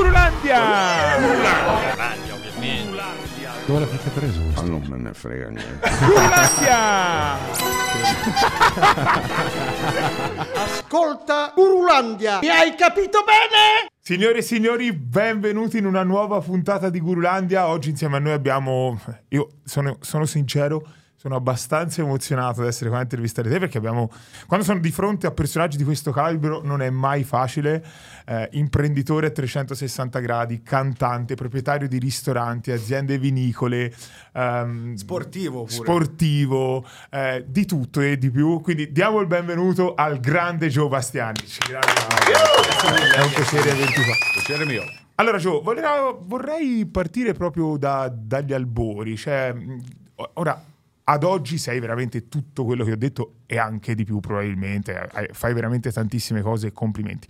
Gurulandia! Gurulandia, ovviamente. Dove l'avete preso questo? Ma non me ne frega niente. Gurulandia! Ascolta Urulandia, mi hai capito bene? Signore e signori, benvenuti in una nuova puntata di Gurulandia. Oggi insieme a noi abbiamo. Io sono, sono sincero, sono abbastanza emozionato ad essere qua a intervistare te perché abbiamo. Quando sono di fronte a personaggi di questo calibro non è mai facile. Eh, imprenditore a 360 gradi, cantante, proprietario di ristoranti, aziende vinicole. ehm, Sportivo pure. sportivo, eh, di tutto e di più. Quindi diamo il benvenuto al grande Gio Bastianic. Grande. È un piacere averti qua. Piacere mio. Allora, Gio, vorrei, vorrei partire proprio da- dagli albori. Cioè, ora, ad oggi sei veramente tutto quello che ho detto e anche di più probabilmente. Hai- Fai veramente tantissime cose e complimenti.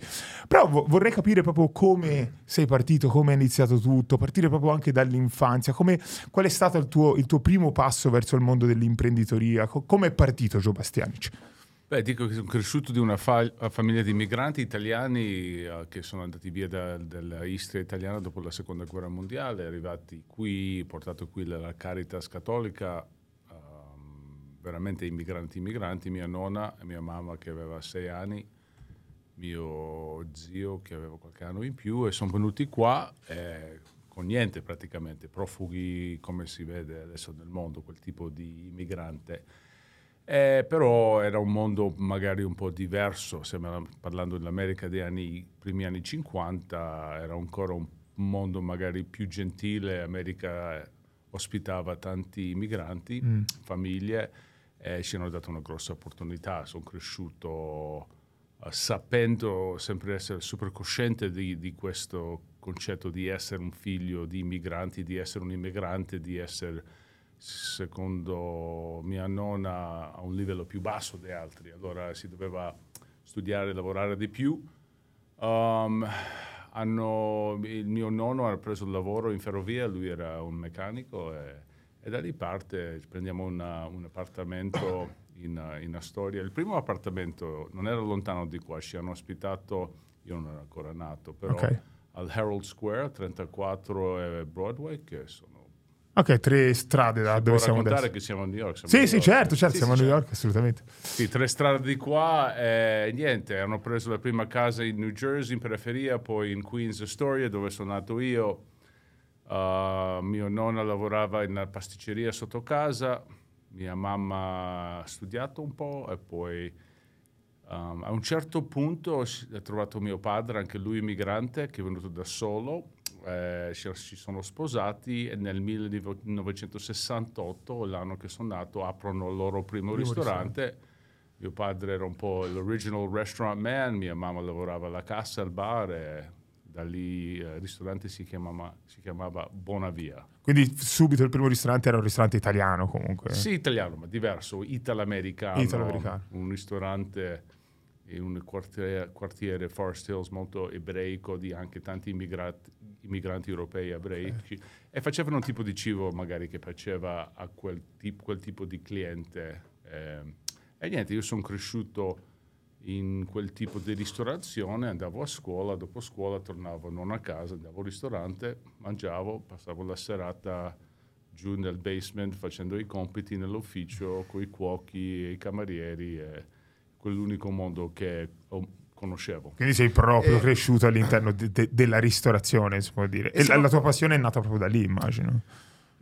Però vo- vorrei capire proprio come sei partito, come è iniziato tutto, partire proprio anche dall'infanzia. Come, qual è stato il tuo, il tuo primo passo verso il mondo dell'imprenditoria? Co- come è partito Gio Bastianic? Beh, dico che sono cresciuto di una fa- famiglia di migranti italiani eh, che sono andati via da- dall'Istria italiana dopo la seconda guerra mondiale, arrivati qui, portato qui la Caritas cattolica, veramente immigranti immigranti, mia nonna e mia mamma che aveva sei anni, mio zio che aveva qualche anno in più e sono venuti qua eh, con niente praticamente, profughi come si vede adesso nel mondo, quel tipo di immigrante. Eh, però era un mondo magari un po' diverso, stiamo parlando dell'America dei anni, primi anni 50, era ancora un mondo magari più gentile, America ospitava tanti migranti, famiglie, e ci hanno dato una grossa opportunità, sono cresciuto eh, sapendo sempre essere super cosciente di, di questo concetto di essere un figlio di immigranti, di essere un immigrante, di essere secondo mia nonna a un livello più basso di altri, allora si doveva studiare e lavorare di più. Um, hanno- il mio nonno ha preso il lavoro in ferrovia, lui era un meccanico e, e da lì parte prendiamo una- un appartamento in, in Astoria. Il primo appartamento non era lontano di qua, ci hanno ospitato, io non ero ancora nato, però Ok. al Herald Square 34 e Broadway che sono Ok, tre strade da si dove siamo adesso. che siamo a New York. Sì, New sì, York. certo, certo, Sì, siamo sì, a New certo. York, assolutamente. Sì, tre strade di qua e niente, hanno preso la prima casa in New Jersey, in periferia, poi in Queens, Astoria, dove sono nato io. Uh, mio nonno lavorava in una pasticceria sotto casa, mia mamma ha studiato un po' e poi um, a un certo punto si- ha trovato mio padre, anche lui immigrante, che è venuto da solo. eh, ci sono sposati e nel 1968, l'anno che sono nato, aprono il loro primo, Primo ristorante. Mio padre era un po' l'original restaurant man, mia mamma lavorava alla cassa al bar e da lì eh, il ristorante si chiamava, si chiamava Bonavia. Quindi subito il primo ristorante era un ristorante italiano comunque. Sì, italiano, ma diverso, italo-americano. Italo-americano. Un ristorante in un quartiere, quartiere Forest Hills molto ebraico di anche tanti immigrati, immigranti europei ebraici e facevano un tipo di cibo magari che piaceva a quel, tip- quel tipo di cliente. eh. e niente, io sono cresciuto in quel tipo di ristorazione, andavo a scuola, dopo scuola tornavo non a casa, andavo al ristorante, mangiavo, passavo la serata giù nel basement facendo i compiti nell'ufficio con i cuochi e i camerieri, e quell'unico mondo che conoscevo. Quindi sei proprio Eh. cresciuto all'interno de- de- della ristorazione, si può dire. E la, siamo- la tua passione è nata proprio da lì, immagino.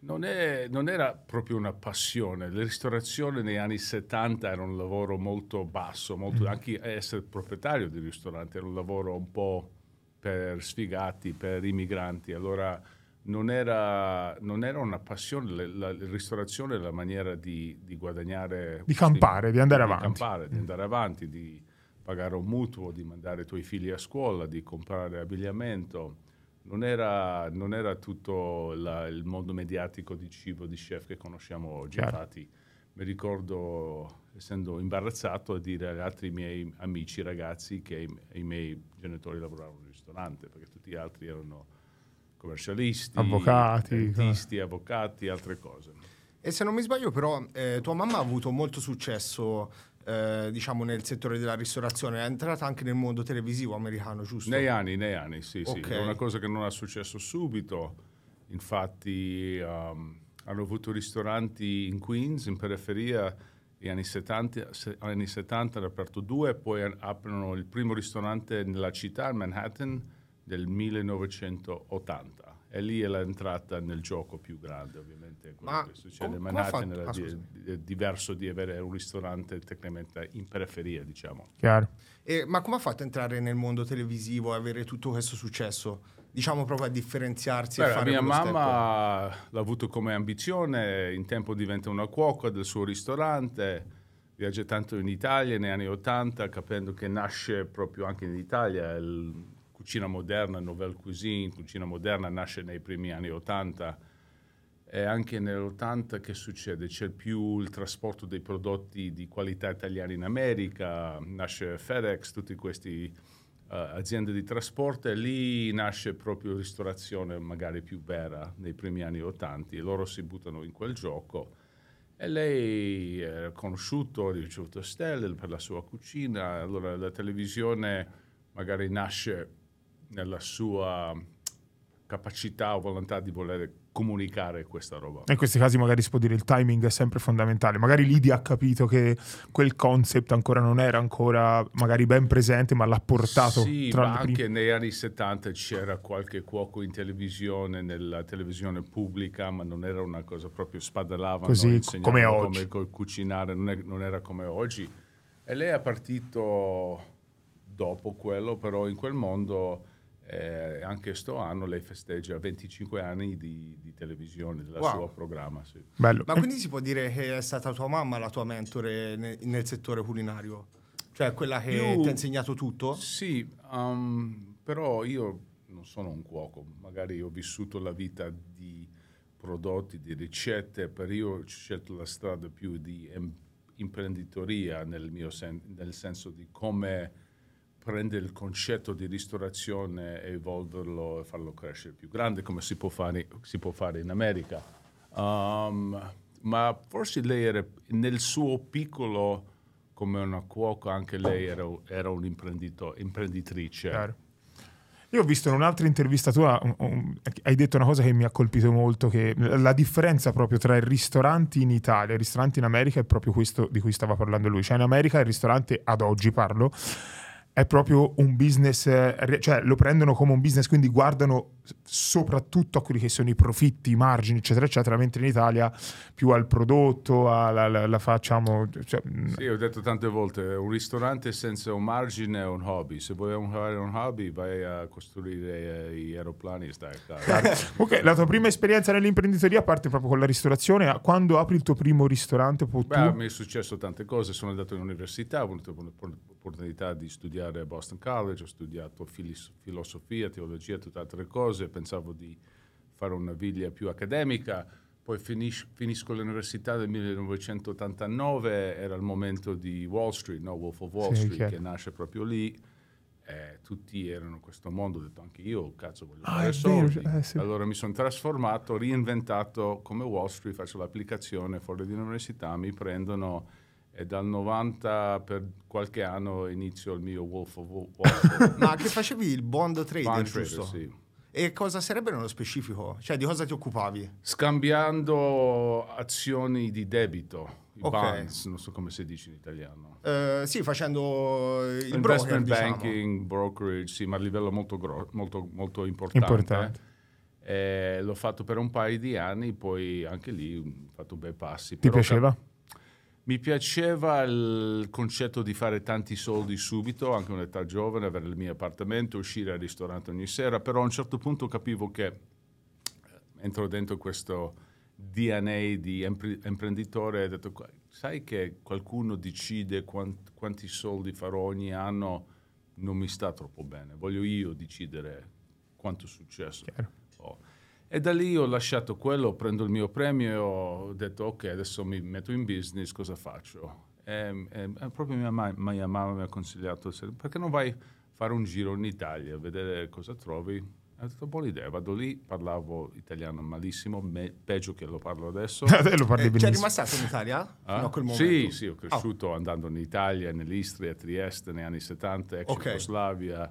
Non, è- non era proprio una passione, la ristorazione negli anni 70 era un lavoro molto basso, molto- anche essere proprietario di ristorante era un lavoro un po' per sfigati, per immigranti, allora non era, non era una passione, la, la- ristorazione è la maniera di, di guadagnare... Di campare, di andare di avanti. campare, di andare avanti, di pagare un mutuo, di mandare i tuoi figli a scuola, di comprare abbigliamento. Non era, non era tutto la- il mondo mediatico di cibo, di chef che conosciamo oggi. Chiaro. Infatti mi ricordo, essendo imbarazzato, a dire agli altri miei amici, ragazzi, che i, i miei genitori lavoravano in ristorante, perché tutti gli altri erano commercialisti, Avvocati, dentisti, avvocati, altre cose. E se non mi sbaglio, però, eh, tua mamma ha avuto molto successo eh, diciamo nel settore della ristorazione, è entrata anche nel mondo televisivo americano, giusto? Nei anni, nei anni, sì, sì. Ok. È una cosa che non è successo subito. Infatti um, hanno avuto ristoranti in Queens, in periferia, negli anni 70, se- anni 70 hanno aperto due, poi aprono il primo ristorante nella città, Manhattan, del 1980. E lì è l'entrata nel gioco più grande, ovviamente. Quello Ma che succede a com- come ha Manhattan fatto- era ah, di- diverso di avere un ristorante tecnicamente in periferia, diciamo. Chiaro. E- ma come ha fatto a entrare nel mondo televisivo e avere tutto questo successo? Diciamo proprio a differenziarsi e Beh, fare mia quello step. mamma l'ha avuto come ambizione, in tempo diventa una cuoca del suo ristorante, viaggia tanto in Italia negli anni 80, capendo che nasce proprio anche in Italia, il cucina moderna, nouvelle cuisine, cucina moderna nasce nei primi anni 80 e anche nell'80 che succede? C'è più il trasporto dei prodotti di qualità italiana in America, nasce FedEx, tutte queste aziende di trasporto e lì nasce proprio ristorazione magari più vera nei primi anni 80 e loro si buttano in quel gioco. E lei è conosciuto, ha ricevuto stelle per la sua cucina, allora la televisione magari nasce nella sua capacità o volontà di voler comunicare questa roba. In questi casi magari si può dire il timing è sempre fondamentale. Magari Lidia ha capito che quel concept ancora non era ancora magari ben presente, ma l'ha portato Sì, tra ma le prime. anche negli anni 70 c'era qualche cuoco in televisione, nella televisione pubblica, ma non era una cosa proprio spadalavano, Così, come come, oggi. co- cucinare, non, è- non era come oggi. E lei è partito dopo quello, però in quel mondo eh, anche sto anno lei festeggia 25 anni di, di televisione, del Wow. suo programma. Sì. Bello. Ma quindi si può dire che è stata tua mamma la tua mentore ne- nel settore culinario? Cioè quella che Io- ti ha insegnato tutto? Sì, um, però io non sono un cuoco, magari ho vissuto la vita di prodotti, di ricette, però io ho scelto la strada più di em- imprenditoria nel mio sen- nel senso di come prendere il concetto di ristorazione e evolverlo e farlo crescere più grande come si può fare, si può fare in America. Um, ma forse lei era nel suo piccolo come una cuoca, anche lei era, era un'imprenditrice. Io ho visto in un'altra intervista tua, un- un- hai detto una cosa che mi ha colpito molto, che la differenza proprio tra i ristoranti in Italia e i ristoranti in America è proprio questo di cui stava parlando lui. Cioè in America il ristorante, ad oggi parlo, è proprio un business, eh, cioè lo prendono come un business, quindi guardano soprattutto a quelli che sono i profitti, i margini, eccetera, eccetera, mentre in Italia più al prodotto, alla, la, la facciamo... Cioè, mh, Sì, ho detto tante volte, un ristorante senza un margine è un hobby. Se vuoi fare un hobby vai a costruire eh, gli aeroplani e stai a casa. Ok, la tua prima esperienza nell'imprenditoria parte proprio con la ristorazione. Quando apri il tuo primo ristorante, poi tu... Beh, mi è successo tante cose, sono andato in università, ho avuto l'opportunità di studiare a Boston College, ho studiato filis- filosofia, teologia, tutte altre cose, pensavo di fare una vita più accademica, poi finis- finisco l'università del 1989, era il momento di Wall Street, no? Wolf of Wall Sì, Street, chiaro. che nasce proprio lì, e tutti erano in questo mondo, ho detto anche io, cazzo, voglio Ah, fare vero, soldi. eh, sì. Allora mi sono trasformato, reinventato come Wall Street, faccio l'applicazione fuori dall'università, mi prendono e dal 90 per qualche anno inizio il mio Wolf of Wall Street. Ma che facevi il bond trader, Bond giusto? trader, sì. E cosa sarebbe nello specifico? Cioè di cosa ti occupavi? Scambiando azioni di debito, i Ok. bonds, non so come si dice in italiano. Eh, sì, facendo il Investment broker, diciamo. banking, brokerage, sì, ma a livello molto, gro- molto, molto importante. Importante. Eh, l'ho fatto per un paio di anni, poi anche lì ho fatto bei passi. Ti Però piaceva? Mi piaceva il concetto di fare tanti soldi subito, anche un'età giovane, avere il mio appartamento, uscire al ristorante ogni sera, però a un certo punto capivo che eh, entro dentro questo DNA di imprenditore e ho detto, "Qua- sai che qualcuno decide quant- quanti soldi farò ogni anno, non mi sta troppo bene, voglio io decidere quanto successo. Chiaro. Ho." E da lì ho lasciato quello, prendo il mio premio e ho detto ok, adesso mi metto in business, cosa faccio? E, e- e proprio mia, ma- mia mamma mi ha consigliato, perché non vai a fare un giro in Italia, vedere cosa trovi? Ho detto, buona idea, vado lì, parlavo italiano malissimo, me- peggio che lo parlo adesso. lo parli Eh, c'è benissimo. rimasto in Italia? Ah? Fino a quel Sì, momento? sì, ho cresciuto andando in Italia, nell'Istria, a Trieste, negli anni 70, ex. Jugoslavia,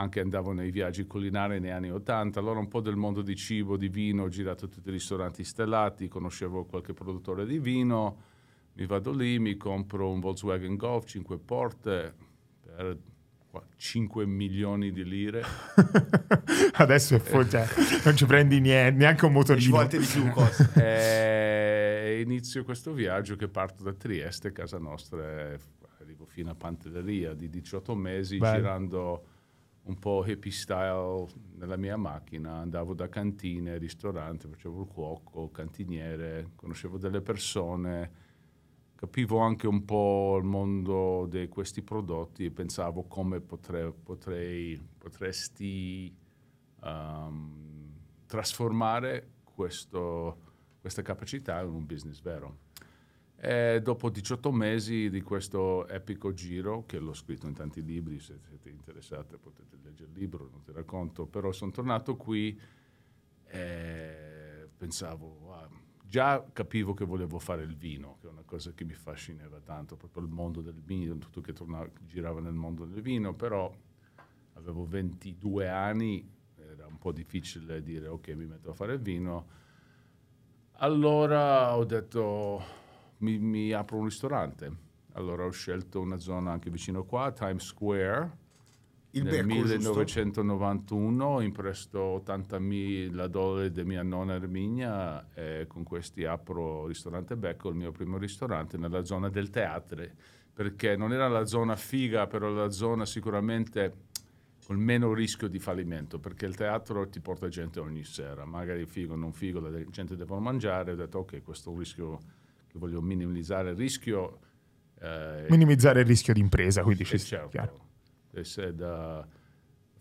anche andavo nei viaggi culinari negli anni 80, allora un po' del mondo di cibo, di vino, ho girato tutti i ristoranti stellati, conoscevo qualche produttore di vino, mi vado lì, mi compro un Volkswagen Golf 5 porte per qua- 5 milioni di lire. Adesso è fo- cioè, non ci prendi niente, neanche un 10 motorino. volte di più costa. e inizio questo viaggio che parto da Trieste, casa nostra, arrivo fino a Pantelleria di 18 mesi, Bello. girando un po' hippie style nella mia macchina, andavo da cantine, ristorante, facevo il cuoco, cantiniere, conoscevo delle persone, capivo anche un po' il mondo di questi prodotti e pensavo come potrei, potrei- potresti ehm, trasformare questo- questa capacità in un business vero. E dopo 18 mesi di questo epico giro, che l'ho scritto in tanti libri, se siete interessati potete leggere il libro, non ti racconto, però sono tornato qui e pensavo, "Wow", già capivo che volevo fare il vino, che è una cosa che mi affascinava tanto, proprio il mondo del vino, tutto che tornava, girava nel mondo del vino, però avevo 22 anni, era un po' difficile dire ok mi metto a fare il vino. Allora ho detto mi, mi apro un ristorante. Allora ho scelto una zona anche vicino qua, Times Square. Il nel becco, giusto? 1991 impresto 80.000 dollari di mia nonna Erminia e con questi apro ristorante Becco, il mio primo ristorante nella zona del teatro, perché non era la zona figa, però la zona sicuramente col meno rischio di fallimento, perché il teatro ti porta gente ogni sera, magari figo o non figo, la gente deve mangiare, ho detto ok, questo è un rischio che voglio minimizzare, il rischio... eh, Minimizzare il rischio di impresa, quindi ci eh, certo. chiaro. E se da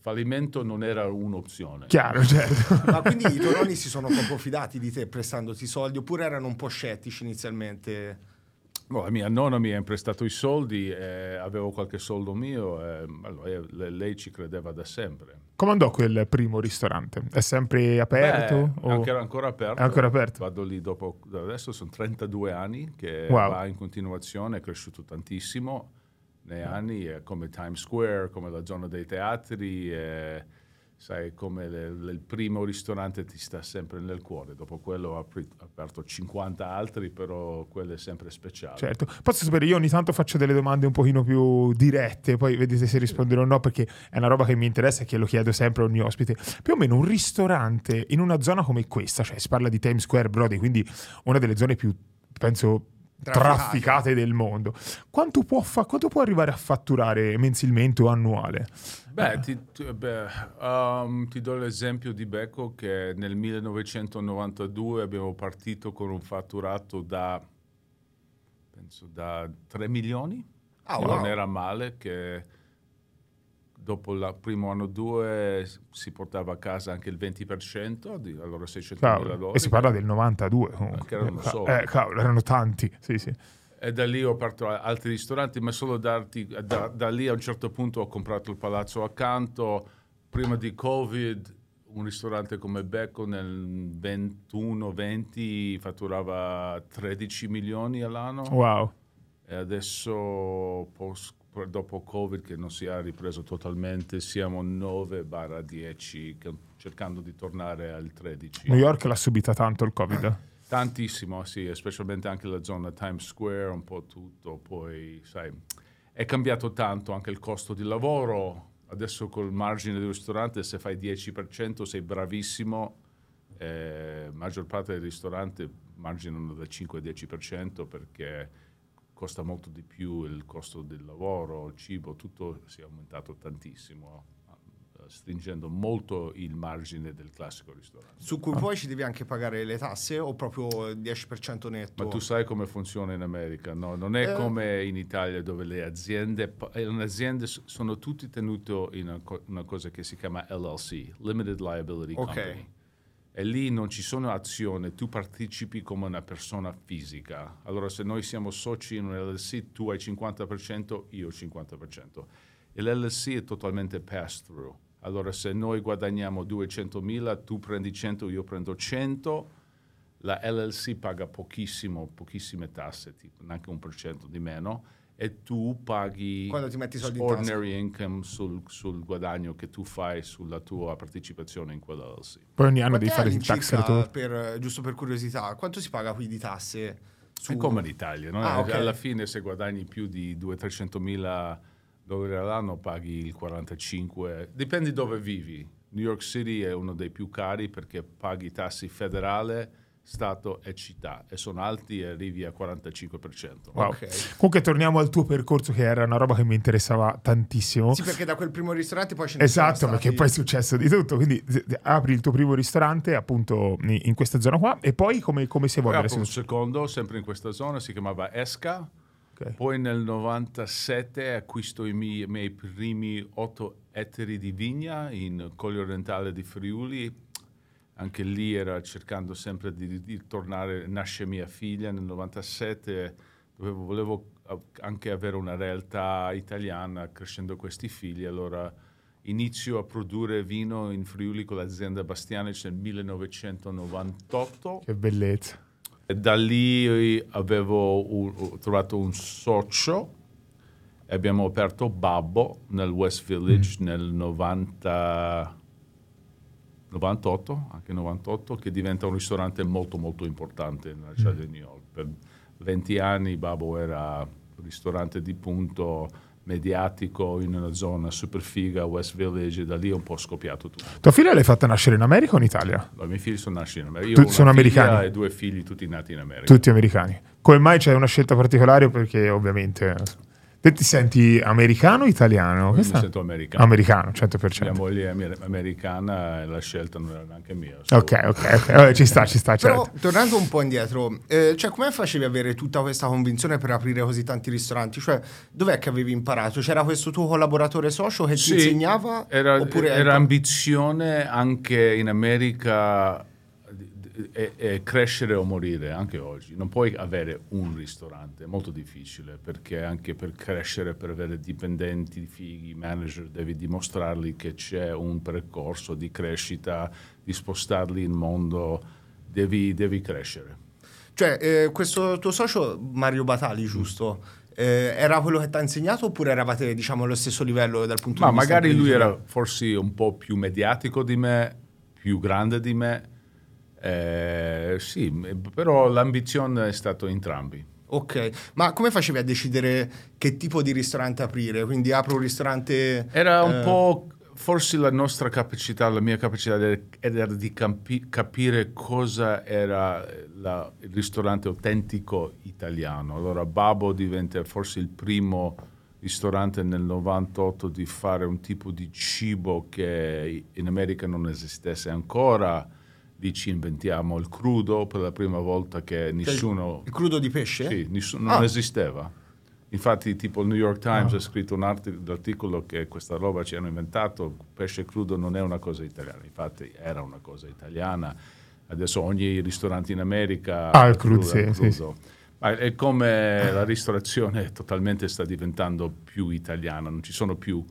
fallimento non era un'opzione. Chiaro, certo. Ma quindi i tuoi nonni si sono proprio fidati di te prestandoti soldi oppure erano un po' scettici inizialmente? No, la mia nonna mi ha imprestato i soldi, e avevo qualche soldo mio, e, allora, eh, le- lei ci credeva da sempre. Come andò quel primo ristorante? È sempre aperto? Beh, o- anche- era ancora aperto. È ancora aperto? Vado lì dopo, adesso sono 32 anni che Wow. va in continuazione, è cresciuto tantissimo nei anni, è come Times Square, come la zona dei teatri, e, sai, come le- le- il primo ristorante ti sta sempre nel cuore. Dopo quello ho aperto 50 altri, però quello è sempre speciale. Certo. Posso sapere, io ogni tanto faccio delle domande un pochino più dirette, poi vedete se risponderò o no, perché è una roba che mi interessa e che lo chiedo sempre a ogni ospite. Più o meno un ristorante in una zona come questa, cioè si parla di Times Square, Brody, quindi una delle zone più, penso, Trafficate. trafficate del mondo. Quanto può, fa- quanto può arrivare a fatturare mensilmente o annuale? Beh, ti, ti- beh, um, ti do l'esempio di Becco che nel 1992 abbiamo partito con un fatturato da, penso, da 3 milioni. Ah, wow. Non era male, che dopo il primo anno due si portava a casa anche il 20%, di, allora 600 mila dollari. E si parla del 92 comunque. Che erano solo. Eh, cavolo, erano tanti, sì, sì. E da lì ho aperto altri ristoranti, ma solo darti, da, da lì a un certo punto ho comprato il palazzo accanto. Prima di Covid, un ristorante come Becco nel 21-20 fatturava 13 milioni all'anno. Wow. E adesso, post- dopo Covid, che non si è ripreso totalmente, siamo 9-10, che- cercando di tornare al 13. New York l'ha subita tanto il Covid. Tantissimo, sì, specialmente anche la zona Times Square, un po' tutto. Poi, sai, è cambiato tanto anche il costo di lavoro. Adesso col margine del ristorante, se fai 10% sei bravissimo. Eh, maggior parte dei ristoranti marginano dal 5-10% perché costa molto di più il costo del lavoro, il cibo, tutto si è aumentato tantissimo, eh, stringendo molto il margine del classico ristorante. Su cui poi ci devi anche pagare le tasse o proprio il 10% netto? Ma tu sai come funziona in America, no? Non è Eh. come in Italia dove le aziende, eh, le aziende sono tutti tenuti in una, co- una cosa che si chiama LLC, Limited Liability. Company. E lì non ci sono azioni, tu partecipi come una persona fisica. Allora se noi siamo soci in un LLC, tu hai 50%, io 50%. E l'LLC è totalmente pass-through. Allora se noi guadagniamo 200.000, tu prendi 100, io prendo 100, la LLC paga pochissimo, pochissime tasse, tipo neanche un per cento di meno, e tu paghi Quando ti metti soldi in ordinary income sul, sul guadagno che tu fai sulla tua partecipazione in quella LLC. Poi ogni anno devi Quant'è fare il tax return. per- giusto per curiosità, quanto si paga qui di tasse? Su... È come l'Italia, no? Ah, ok. alla fine se guadagni più di 200-300 mila dollari all'anno paghi il 45, dipende dove vivi. New York City è uno dei più cari perché paghi tassi federale, Stato e città e sono alti e arrivi a 45%. Wow. Ok. Comunque torniamo al tuo percorso che era una roba che mi interessava tantissimo. Sì, perché da quel primo ristorante poi ce ne Esatto, sono perché poi è successo di tutto. Quindi apri il tuo primo ristorante appunto in questa zona qua e poi come, come si Poi evolve? apro un secondo, sempre in questa zona, si chiamava Esca. Ok. Poi nel 97 acquisto i miei, i miei primi 8 ettari di vigna in Colle Orientale di Friuli. Anche lì era cercando sempre di, di tornare, nasce mia figlia nel 97, dovevo, volevo anche avere una realtà italiana crescendo questi figli, allora inizio a produrre vino in Friuli con l'azienda Bastianic nel 1998. Che bellezza. E da lì avevo un- trovato un socio e abbiamo aperto Babbo nel West Village nel 90 98, anche 98, che diventa un ristorante molto molto importante nella città di New York. Per 20 anni Babbo era un ristorante di punto mediatico in una zona super figa, West Village, e da lì è un po' scoppiato tutto. Tua figlia l'hai fatta nascere in America o in Italia? I miei figli sono nati in America. Tutti sono americani? E due figli tutti nati in America. Tutti americani. Come mai c'è una scelta particolare? Perché ovviamente... Te ti senti americano o italiano? Io mi sento americano. Americano, 100%. Mia moglie è amer- americana e la scelta non era neanche mia. Ok, ok, ok. Vabbè, ci sta, ci sta, Però, certo. tornando un po' indietro, eh, cioè, come facevi ad avere tutta questa convinzione per aprire così tanti ristoranti? Cioè, dov'è che avevi imparato? C'era questo tuo collaboratore socio che Sì, ti insegnava? Era, Oppure era ambizione anche in America e, e crescere o morire, anche oggi. Non puoi avere un ristorante, è molto difficile, perché anche per crescere, per avere dipendenti, fighi, manager, devi dimostrargli che c'è un percorso di crescita, di spostarli in mondo, devi, devi crescere. Cioè, eh, questo tuo socio, Mario Batali, giusto? Eh, era quello che ti ha insegnato oppure eravate, diciamo, allo stesso livello dal punto Ma di vista magari lui era forse un po' più mediatico di me, più grande di me. Eh, sì, però l'ambizione è stato entrambi. Ok, ma come facevi a decidere che tipo di ristorante aprire? Quindi apro un ristorante... Era un eh, po' forse la nostra capacità, la mia capacità era- era di campi- capire cosa era la- il ristorante autentico italiano. Allora Babbo diventa forse il primo ristorante nel 98 di fare un tipo di cibo che in America non esistesse ancora. Lì ci inventiamo il crudo per la prima volta che nessuno... Il crudo di pesce? Sì, nessuno- Ah. non esisteva. Infatti, tipo il New York Times ha scritto un arti- articolo che questa roba ci hanno inventato, pesce crudo non è una cosa italiana, infatti era una cosa italiana. Adesso ogni ristorante in America Ah, il crudo, sì, il sì, crudo. Ma è come la ristorazione totalmente sta diventando più italiana, non ci sono più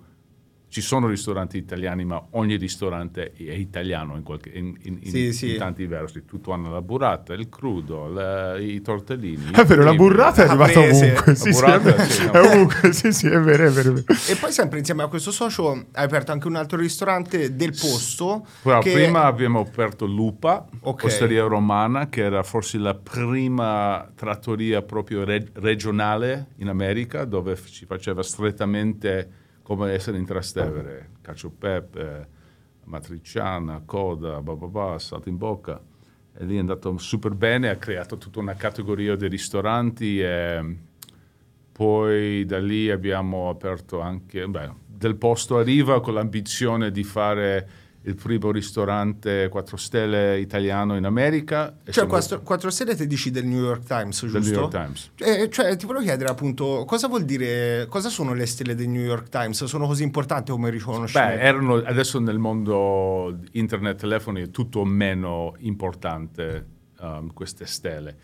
ci sono ristoranti italiani, ma ogni ristorante è italiano in, qualche- in- in- in- Sì, sì. in tanti versi. Tutto hanno la burrata, il crudo, la- i tortellini. È vero, la burrata è Ah, arrivata ovunque. Sì, La sì, burrata, è sì, ovunque, sì, sì, è vero, è vero. E poi sempre insieme a questo socio hai aperto anche un altro ristorante del posto. Però che- prima abbiamo aperto Lupa, Ok. Osteria Romana, che era forse la prima trattoria proprio re- regionale in America, dove si faceva strettamente come essere in Trastevere, cacio e pepe, matriciana, coda, bababà, salto in bocca. E lì è andato super bene, ha creato tutta una categoria di ristoranti e poi da lì abbiamo aperto anche, beh, del posto a Riva con l'ambizione di fare il primo ristorante 4 stelle italiano in America. E Cioè, siamo- 4, 4 stelle te dici del New York Times, giusto? del New York Times. Eh, cioè, ti volevo chiedere appunto, cosa vuol dire, cosa sono le stelle del New York Times? Sono così importanti come Beh, riconoscimento? erano, adesso nel mondo internet, telefoni è tutto meno importante um, queste stelle.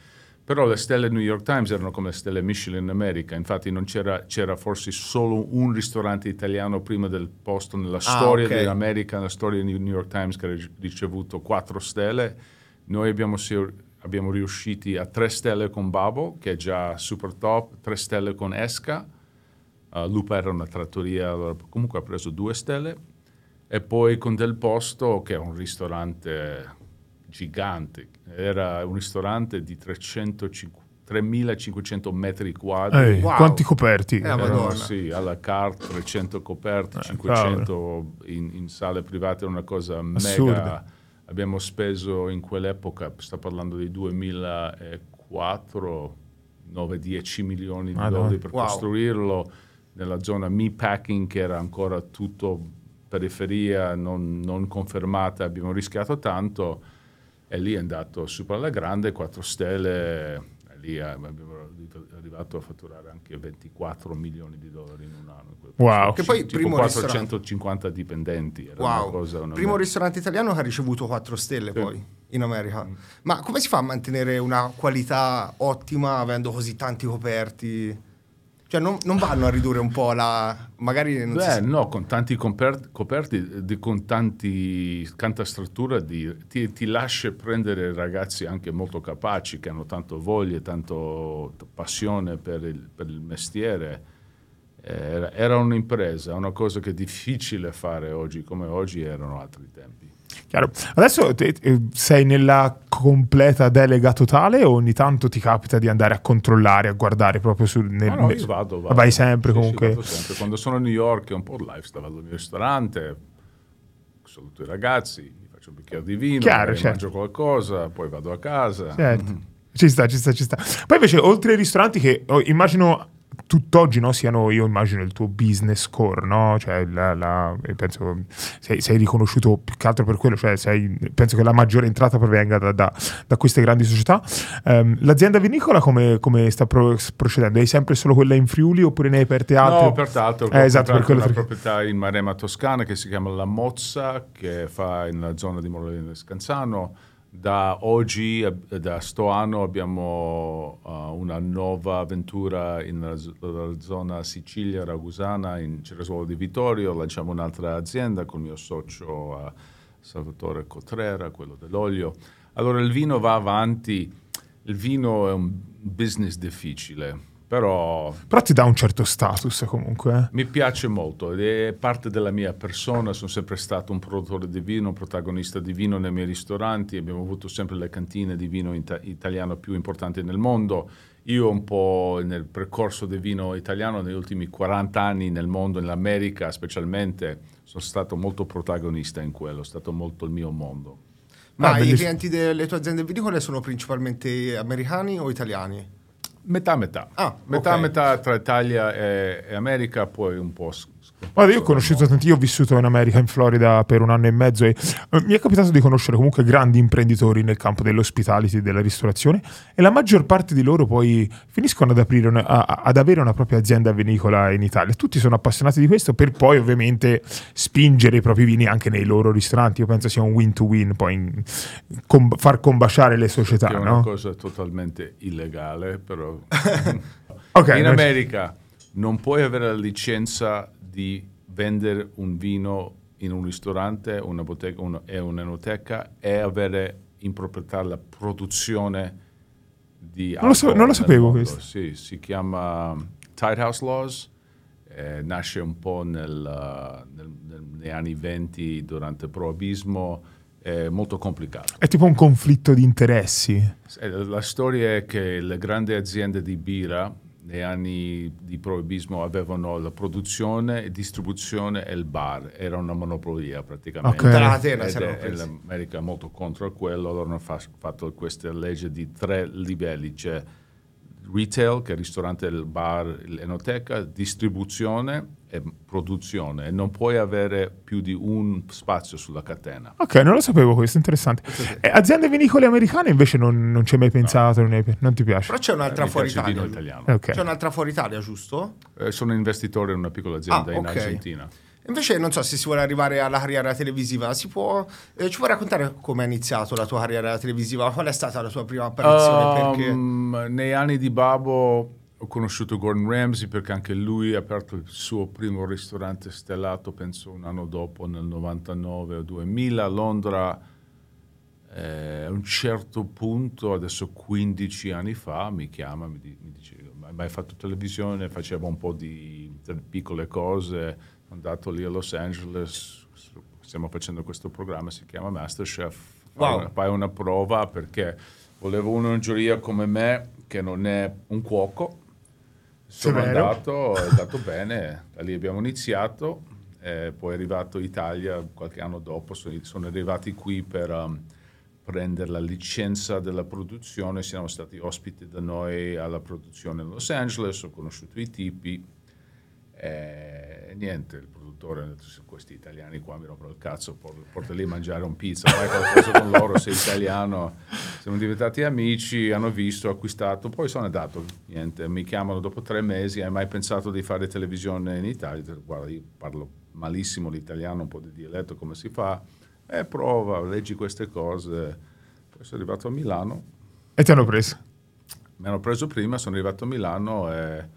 Però le stelle New York Times erano come le stelle Michelin in America, infatti non c'era, c'era forse solo un ristorante italiano prima del posto nella storia ok. dell'America, nella storia del New York Times che ha ri- ricevuto quattro stelle. Noi abbiamo, abbiamo riusciti a tre stelle con Babo, che è già super top, tre stelle con Esca, Uh, Lupa era una trattoria, allora comunque ha preso due stelle. E poi con Del Posto, che è un ristorante gigante, era un ristorante di 350 3.500 metri quadri. Ehi, Wow. Quanti coperti? Eh, Erano, sì, alla carte, 300 Eh, coperti, 500 in, in sale private, una cosa Assurda. mega. Abbiamo speso in quell'epoca, sto parlando di 2004, 9-10 milioni di Madonna. dollari per Wow. costruirlo nella zona meatpacking che era ancora tutto periferia, non, non confermata, abbiamo rischiato tanto e lì è andato super alla grande, 4 stelle, e lì abbiamo arrivato a fatturare anche 24 milioni di dollari in un anno. in quel Wow. Che poi tipo primo 450 dipendenti. Era una Wow, cosa, una primo me- ristorante italiano che ha ricevuto 4 stelle Sì. Mm. poi in America. Ma come si fa a mantenere una qualità ottima avendo così tanti coperti? Cioè non, non vanno a ridurre un po' la... magari si Beh, sa- no, con tanti comper- coperti, di- con tanti, tanta struttura, di- ti, ti lascia prendere ragazzi anche molto capaci, che hanno tanto voglia, tanto passione per il, per il mestiere. Era, era un'impresa, una cosa che è difficile fare oggi, come oggi erano altri tempi. Chiaro. Adesso te- sei nella completa delega totale o ogni tanto ti capita di andare a controllare, a guardare proprio sul... Nel, No, no, nel- io vado, vado. Vai sempre Sì, sì, comunque. vado sempre. Quando sono a New York è un po' il lifestyle, vado al mio ristorante, saluto i ragazzi, mi faccio un bicchiere di vino, Chiaro, certo. mangio qualcosa, poi vado a casa. Certo. Ci sta, ci sta, ci sta. Poi invece, oltre ai ristoranti che oh, immagino tutt'oggi no, siano, io immagino il tuo business core, no? Cioè, la, la- penso sei, sei riconosciuto più che altro per quello, cioè sei- penso che la maggiore entrata provenga da, da- da queste grandi società. Ehm, l'azienda vinicola come, come sta pro- procedendo? Hai sempre solo quella in Friuli oppure ne hai aperte altre? No, peraltro, Eh, esatto, per una che- proprietà in Marema Toscana che si chiama La Mozza, che fa nella zona di Morellino e Scanzano. Da oggi, da sto anno, abbiamo uh, una nuova avventura in la z- la zona Sicilia, Ragusana, in Ceresuolo di Vittorio. Lanciamo un'altra azienda con il mio socio eh, Salvatore Cotrera, quello dell'olio. Allora il vino va avanti, il vino è un business difficile, però Però ti dà un certo status comunque. eh. mi piace molto ed è parte della mia persona, sono sempre stato un produttore di vino, un protagonista di vino nei miei ristoranti, abbiamo avuto sempre le cantine di vino ita- italiano più importanti nel mondo. Io un po' nel percorso del vino italiano negli ultimi 40 anni nel mondo, nell'America specialmente, sono stato molto protagonista in quello, è stato molto il mio mondo. Ma Ah, i clienti delle tue aziende vinicole sono principalmente americani o italiani? Metà metà, Ah, metà ok. metà tra Italia e, e America, poi un po'... Guarda, io ho conosciuto tanti, io ho vissuto in America, in Florida per un anno e mezzo e eh, mi è capitato di conoscere comunque grandi imprenditori nel campo dell'hospitality, della ristorazione e la maggior parte di loro poi finiscono ad, aprire una- a- ad avere una propria azienda vinicola in Italia. Tutti sono appassionati di questo per poi ovviamente spingere i propri vini anche nei loro ristoranti. Io penso sia un win-to-win poi in- com- far combaciare le società, che è una no? cosa totalmente illegale, però Ok, in America non puoi avere la licenza di vendere un vino in un ristorante, una bottega uno- e un'enoteca e avere in proprietà la produzione di Non lo so- non lo sapevo mondo. questo. Sì, si chiama Tide House Laws, eh, nasce un po' nel, uh, nel- nel- negli anni 20 durante il proibismo, è molto complicato. È tipo un conflitto di interessi. Eh, La storia è che le grandi aziende di birra negli anni di proibismo avevano la produzione, distribuzione e il bar, era una monopolia praticamente. Ok. Tutta la catena Ed l'America è molto contro quello, allora hanno fa- fatto questa legge di tre livelli, c'è retail, che è il ristorante, il bar, l'enoteca, distribuzione e produzione, e non puoi avere più di un spazio sulla catena. Ok, non lo sapevo questo, interessante. E aziende vinicole americane invece non, non ci hai mai pensato, non, hai- non ti piace? Però c'è un'altra Mi fuori Italia. italiano. Eh, ok. C'è un'altra fuori Italia, giusto? Eh, sono investitore in una piccola azienda Ah, in. Argentina. Invece non so se si vuole arrivare alla carriera televisiva, si può, eh, ci puoi raccontare come è iniziato la tua carriera televisiva? Qual è stata la tua prima apparizione? Perché... Um, nei anni di Babbo ho conosciuto Gordon Ramsay perché anche lui ha aperto il suo primo ristorante stellato, penso un anno dopo, nel 99 o 2000 a Londra. Eh, a un certo punto, adesso 15 anni fa, mi chiama, mi, di- mi dice, "Ma hai mai fatto televisione? Faceva un po' di piccole cose, sono andato lì a Los Angeles, stiamo facendo questo programma, si chiama Masterchef, fai, Wow. una, fai una prova perché volevo uno in giuria come me che non è un cuoco. Sono Severo. andato, è andato bene, da lì abbiamo iniziato, eh, poi è arrivato in Italia qualche anno dopo, sono, sono arrivati qui per um, prendere la licenza della produzione, siamo stati ospiti da noi alla produzione a Los Angeles, ho conosciuto i tipi, e niente, "Se questi italiani qua mi rompono il cazzo, por- portali a mangiare un pizza, fai qualcosa con loro, sei italiano. Siamo diventati amici, hanno visto, acquistato, poi sono andato, niente, mi chiamano dopo tre mesi, hai mai pensato di fare televisione in Italia? Guarda, io parlo malissimo l'italiano, un po' di dialetto, come si fa? Eh, prova, leggi queste cose. Poi sono arrivato a Milano, E ti hanno preso. mi hanno preso prima, sono arrivato a Milano e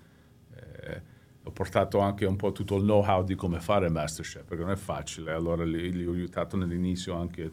ho portato anche un po' tutto il know-how di come fare Masterchef, perché non è facile. Allora li, li ho aiutato nell'inizio anche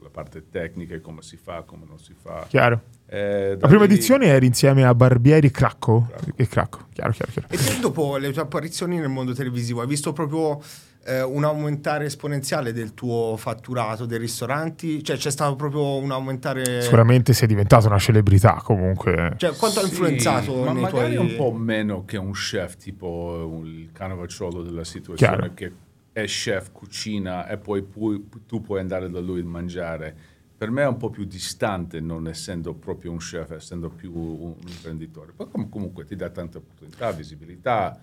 la parte tecnica, e come si fa, come non si fa. Chiaro. Eh, La prima lì- edizione eri insieme a Barbieri Cracco. E Cracco, chiaro, chiaro, chiaro. E dopo le tue apparizioni nel mondo televisivo, hai visto proprio eh, un aumentare esponenziale del tuo fatturato dei ristoranti? Cioè c'è stato proprio un aumentare... Sicuramente sei diventato una celebrità comunque. Cioè quanto ha Sì, influenzato ma nei magari tuoi... un po' meno che un chef, tipo il canavacciolo della situazione Chiaro. che è chef, cucina e poi pu- tu puoi andare da lui a mangiare. Per me è un po' più distante, non essendo proprio un chef, essendo più un imprenditore. Poi com- comunque ti dà tante opportunità, visibilità,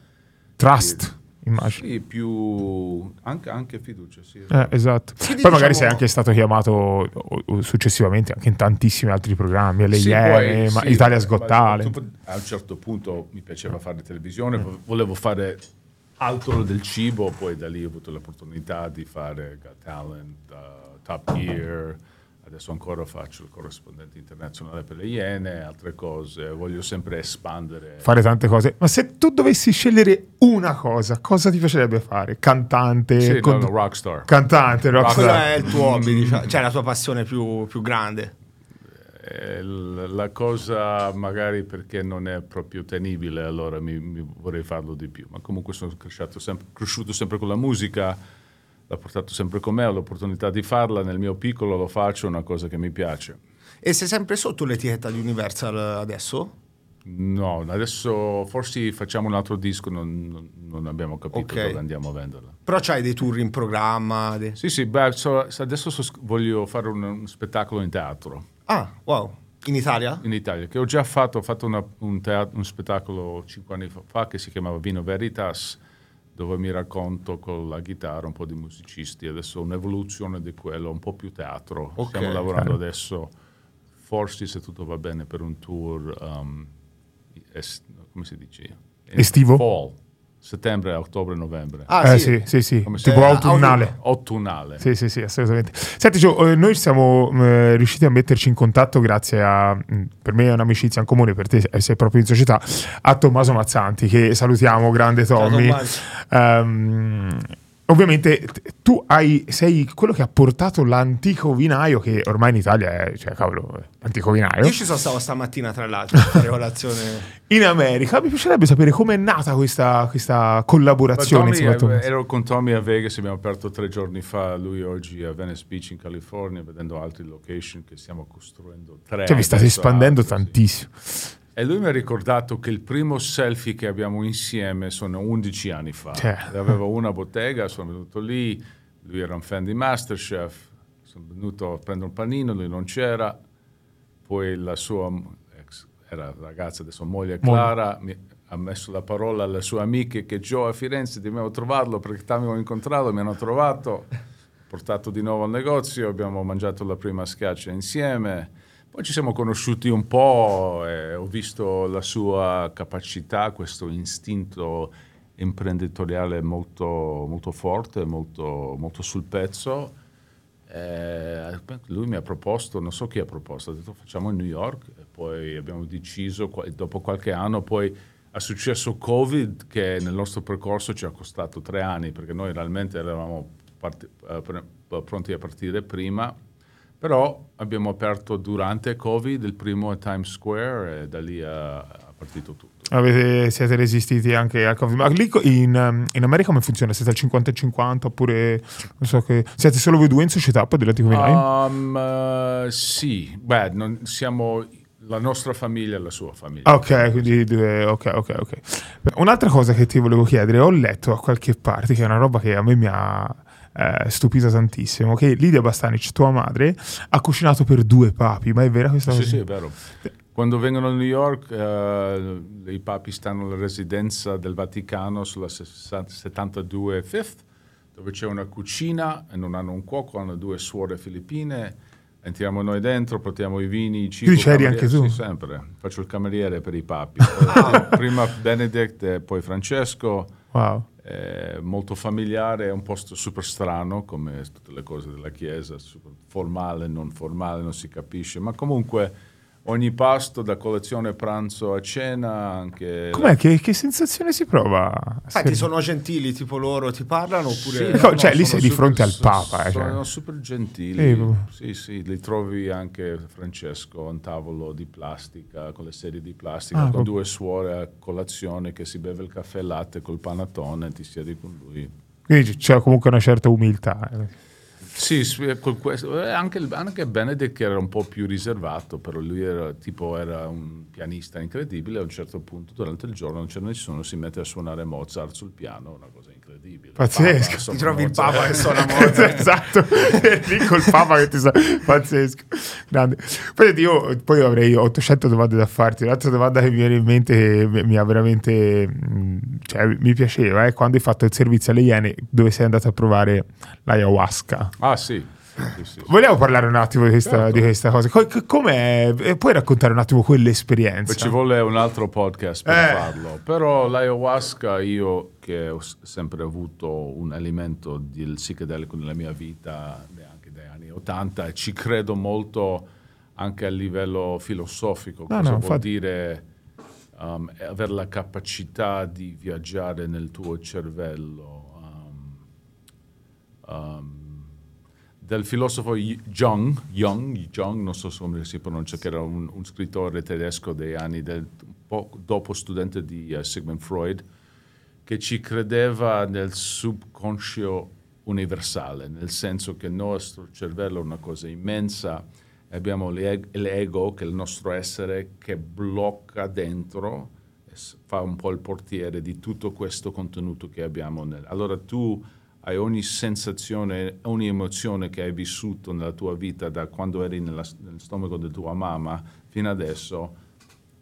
Trust, immagino. sì, più anche, anche fiducia. Sì, Eh, esatto. Quindi Poi magari diciamo- sei anche stato chiamato successivamente anche in tantissimi altri programmi, alle Sì, Iene, poi, sì, Italia's Got Talent. A un certo punto mi piaceva fare televisione, vo- volevo fare altro del cibo, poi da lì ho avuto l'opportunità di fare Got Talent, uh, Top Gear, adesso ancora faccio il corrispondente internazionale per le Iene, altre cose, voglio sempre espandere. Fare tante cose. Ma se tu dovessi scegliere una cosa, cosa ti piacerebbe fare? Cantante? Sì, no, cont- no, rockstar. Cantante, rockstar. è il tuo hobby, diciamo, cioè la tua passione più, più grande. Eh, la cosa magari perché non è proprio tenibile, allora mi, mi vorrei farlo di più. Ma comunque sono cresciuto sempre, cresciuto sempre con la musica, l'ho portato sempre con me, ho l'opportunità di farla, nel mio piccolo lo faccio, è una cosa che mi piace. E sei sempre sotto l'etichetta di Universal adesso? No, adesso forse facciamo un altro disco, non, non- abbiamo capito Ok. dove andiamo a venderla. Però c'hai dei tour in programma? de- Sì, sì, beh, so- adesso so- voglio fare un, un spettacolo in teatro. Ah, wow. In Italia? in Italia, che ho già fatto, ho fatto una- un, teat- un spettacolo cinque anni fa che si chiamava Vino Veritas, dove mi racconto con la chitarra un po' di musicisti, adesso un'evoluzione di quello, un po' più teatro. Ok, Stiamo lavorando chiaro. adesso, forse se tutto va bene, per un tour, um, es- come si dice? Estivo? Fall, settembre, ottobre, novembre. Ah, eh sì. sì, sì, sì. Tipo Eh, autunnale. Autunnale. Sì, sì, sì, assolutamente. Senti, Gio, eh, noi siamo eh, riusciti a metterci in contatto grazie a, mh, per me è un'amicizia in comune, per te sei proprio in società, a Tommaso Mazzanti, che salutiamo, grande Ciao, Tommy. Tommaso. Ovviamente tu hai, sei quello che ha portato l'antico vinaio, che ormai in Italia è, cioè, cavolo, antico vinaio, Io ci sono stato stamattina, tra l'altro, a fare colazione. in America. Mi piacerebbe sapere com'è nata questa, questa collaborazione Tommy, Tommaso. ero con Tommy a Vegas, abbiamo aperto tre giorni fa, lui oggi a Venice Beach in California, vedendo altre location che stiamo costruendo. Tre Cioè, vi state espandendo altre, sì. E lui mi ha ricordato che il primo selfie che abbiamo insieme sono 11 anni fa. Cioè. Avevo una bottega, sono venuto lì, lui era un fan di Masterchef, sono venuto a prendere un panino, lui non c'era, poi la sua ex, era ragazza, adesso moglie Clara, mi ha messo la parola alle sue amiche che Joe a Firenze dobbiamo trovarlo perché t'avevamo incontrato, mi hanno trovato, portato di nuovo al negozio, abbiamo mangiato la prima scaccia insieme. Poi ci siamo conosciuti un po', e ho visto la sua capacità, questo istinto imprenditoriale molto, molto forte, molto, molto sul pezzo. Eh, lui mi ha proposto, non so chi ha proposto, ha detto facciamo New York e poi abbiamo deciso, dopo qualche anno, poi è successo Covid che nel nostro percorso ci ha costato tre anni perché noi realmente eravamo parti- eh, pr- pronti a partire prima, però abbiamo aperto durante Covid il primo a Times Square e da lì è partito tutto. Avete, siete resistiti anche al Covid. Ma lì in, in America come funziona? Siete al 50 e 50 oppure non so che siete solo voi due in società poi dell'Attico Line? Um, eh, sì, beh, non- siamo la nostra famiglia e la sua famiglia. Ok, quindi ok, ok, ok. Un'altra cosa che ti volevo chiedere, ho letto a qualche parte che è una roba che a me mi ha eh, stupito tantissimo, che Lidia Bastanic, tua madre, ha cucinato per due papi, ma è vera questa Sì, cosa? sì, è vero. Quando vengono a New York, eh, i papi stanno alla residenza del Vaticano sulla 72 Fifth, dove c'è una cucina e non hanno un cuoco, hanno due suore filippine. Entriamo noi dentro, portiamo i vini, i cibi. Tu c'eri anche tu? Sì, sempre. Faccio il cameriere per i papi. Prima Benedict e poi Francesco. Wow. È molto familiare, è un posto super strano, come tutte le cose della Chiesa, formale, non formale, non si capisce, ma comunque ogni pasto, da colazione, pranzo a cena, anche... Com'è? Che, che sensazione si prova? Infatti sono gentili, tipo loro ti parlano oppure... Sì, no, cioè, lì sono sei di fronte al Papa, eh, Sono cioè. super gentili. Sì, proprio. Sì, sì, li trovi anche Francesco a un tavolo di plastica, con le sedie di plastica, Ah, con proprio. due suore a colazione che si beve il caffè latte col panettone, ti siedi con lui. Quindi c'è comunque una certa umiltà. eh. Sì, con questo, eh, anche, anche Benedict era un po' più riservato, però lui era, tipo, era un pianista incredibile, a un certo punto durante il giorno non c'è nessuno, si mette a suonare Mozart sul piano, una cosa incredibile. Pazzesco. Papa, Ti trovi il. Papa che suona Mozart. esatto, È lì col Papa che ti sa, pazzesco. Grande. Poi io poi avrei 800 domande da farti. Un'altra domanda che mi viene in mente che mi, ha veramente, mh, cioè, mi piaceva, è quando hai fatto il servizio alle Iene dove sei andato a provare l'ayahuasca. Ah sì, sì. Vogliamo parlare un attimo di questa, Certo. di questa cosa? Co- co- com'è? Eh, Puoi raccontare un attimo quell'esperienza? Ci vuole un altro podcast per Eh. farlo, però l'ayahuasca io che ho sempre avuto un elemento del psichedelico nella mia vita, anche dagli anni 80, e ci credo molto anche a livello filosofico, No, cosa no, vuol infatti. dire um, avere la capacità di viaggiare nel tuo cervello. um, um, del filosofo Jung, Jung, Jung, non so come si pronuncia, che era un, un scrittore tedesco dei anni del, dopo studente di eh, Sigmund Freud, che ci credeva nel subconscio universale, nel senso che il nostro cervello è una cosa immensa, abbiamo l'e- l'ego, che è il nostro essere, che blocca dentro, fa un po' il portiere di tutto questo contenuto che abbiamo. Nel. Allora tu hai ogni sensazione, ogni emozione che hai vissuto nella tua vita da quando eri nella- nel stomaco di tua mamma fino adesso,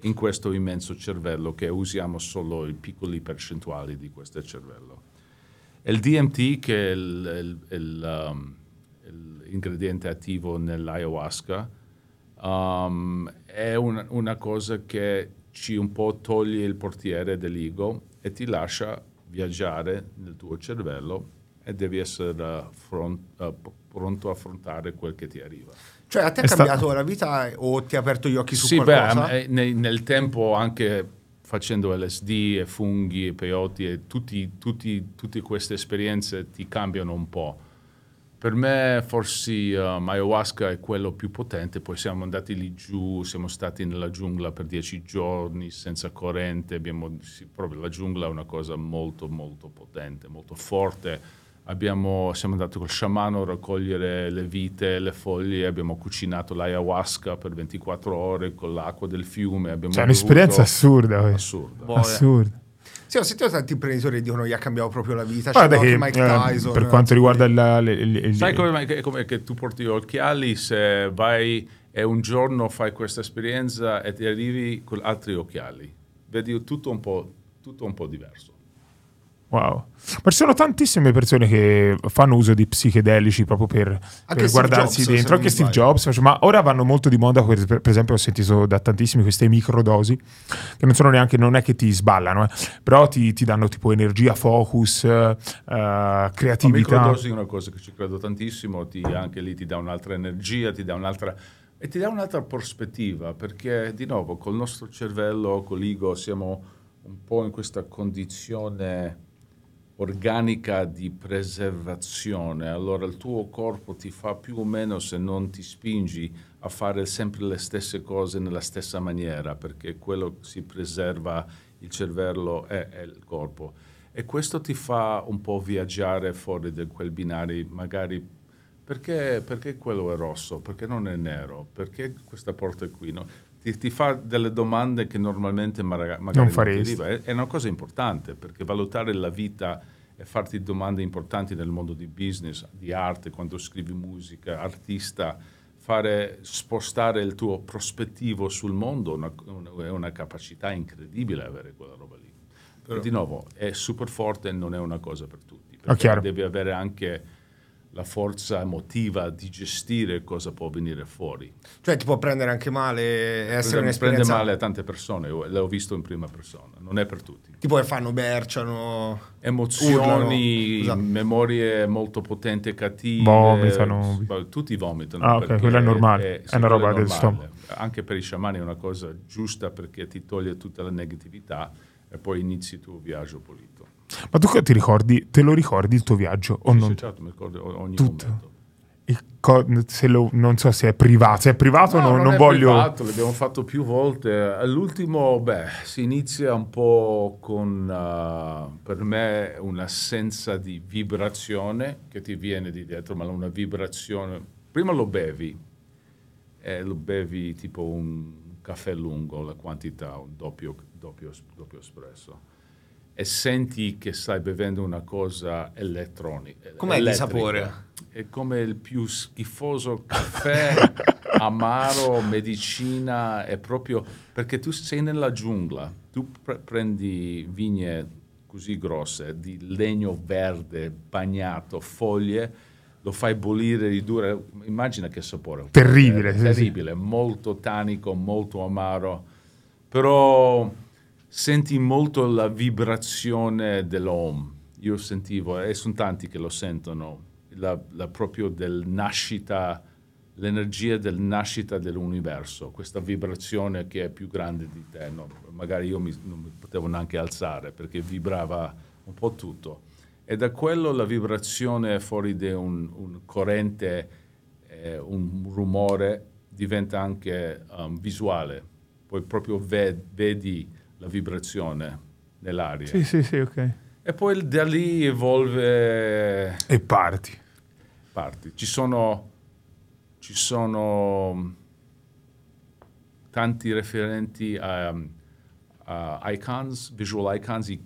in questo immenso cervello che usiamo solo i piccoli percentuali di questo cervello. Il DMT, che è il, um, l'ingrediente attivo nell'ayahuasca, um, è una, una cosa che ci un po' toglie il portiere dell'ego e ti lascia viaggiare nel tuo cervello e devi essere front- uh, p- pronto a affrontare quel che ti arriva. Cioè a te È è sta- cambiato la vita o ti ha aperto gli occhi su Sì, qualcosa? beh, eh, nel, nel tempo anche facendo LSD e funghi e peyote e tutti, tutti- tutte queste esperienze ti cambiano un po'. Per me forse um, ayahuasca è quello più potente, poi siamo andati lì giù, siamo stati nella giungla per dieci giorni senza corrente, abbiamo, sì, proprio la giungla è una cosa molto molto potente, molto forte. Abbiamo, siamo andati col sciamano a raccogliere le vite, le foglie, abbiamo cucinato l'ayahuasca per 24 ore con l'acqua del fiume. Abbiamo Cioè, un'esperienza assurda. questa. assurda. Boh, Assurda. Sì, ho sentito tanti imprenditori che dicono che gli ha cambiato proprio la vita. Guarda che Mike eh, Tyson. per quanto riguarda la- le- le- le- Sai come come che tu porti gli occhiali se vai e un giorno fai questa esperienza e ti arrivi con altri occhiali? Vedi tutto un po', tutto un po diverso. Wow. Ma ci sono tantissime persone che fanno uso di psichedelici proprio per, per guardarsi Jobs, dentro. Anche Steve. Jobs, ma ora vanno molto di moda. Per, per esempio, ho sentito da tantissimi queste microdosi che non sono neanche, non è che ti sballano, eh, però ti, ti danno tipo energia, focus, eh, La creatività. microdosi è una cosa che ci credo tantissimo, ti, anche lì ti dà un'altra energia, ti dà un'altra e ti dà un'altra prospettiva, perché di nuovo col nostro cervello, con l'ego, siamo un po' in questa condizione organica di preservazione. Allora il tuo corpo ti fa più o meno se non ti spingi a fare sempre le stesse cose nella stessa maniera, perché quello che si preserva il cervello è, è il corpo. E questo ti fa un po' viaggiare fuori da quel binario, magari perché, perché quello è rosso, perché non è nero, perché questa porta è qui. no? Ti, ti fa delle domande che normalmente magari Non ti faresti. arriva. È, è una cosa importante perché valutare la vita e farti domande importanti nel mondo di business, di arte, quando scrivi musica, artista, fare, spostare il tuo prospettivo sul mondo una- una- è una capacità incredibile avere quella roba lì. E di nuovo, è super forte e non è una cosa per tutti. Chiaro. Perché devi avere anche la forza emotiva di gestire cosa può venire fuori. Cioè ti può prendere anche male essere Prende, prende un'esperienza... male a tante persone, l'ho visto in prima persona, non è per tutti. Tipo che fanno, berciano... Emozioni, Urlano, memorie molto potenti e cattive. Vomitano. Tutti vomitano. Ah, ok, quello è normale, è sì, una roba del normale. Anche per i sciamani è una cosa giusta perché ti toglie tutta la negatività e poi inizi il tuo viaggio pulito. Ma tu ti ricordi, te lo ricordi il tuo viaggio o Sì, non? sì, certo, mi ricordo ogni Tutto? momento. Co- se lo- non so se è privato, se è privato No, non, non è voglio... privato, l'abbiamo fatto più volte. All'ultimo, beh, si inizia un po' con, uh, per me, un'assenza di vibrazione che ti viene di dietro, ma una vibrazione... Prima lo bevi, e lo bevi tipo un caffè lungo, la quantità, un doppio, doppio, doppio espresso. E senti che stai bevendo una cosa elettronica. Com'è elettrica. sapore? È come il più schifoso caffè amaro, medicina, è proprio perché tu sei nella giungla, tu pre- prendi vigne così grosse di legno verde bagnato, foglie, lo fai bollire, ridurre, immagina che sapore. Terribile, È sì, sì. terribile, molto tanico, molto amaro, però senti molto la vibrazione dell'home. Io sentivo, e sono tanti che lo sentono, la, la proprio del nascita, l'energia del nascita dell'universo, questa vibrazione che è più grande di te. no? Magari io mi- non mi potevo neanche alzare perché vibrava un po' tutto. E da quello la vibrazione fuori di un, un corrente, eh, un rumore, diventa anche um, visuale. Poi proprio ve- vedi la vibrazione nell'aria. Sì, sì, sì, ok. E poi da lì evolve E parti. parti. Ci sono, ci sono mm, tanti referenti a, a icons, visual icons, i-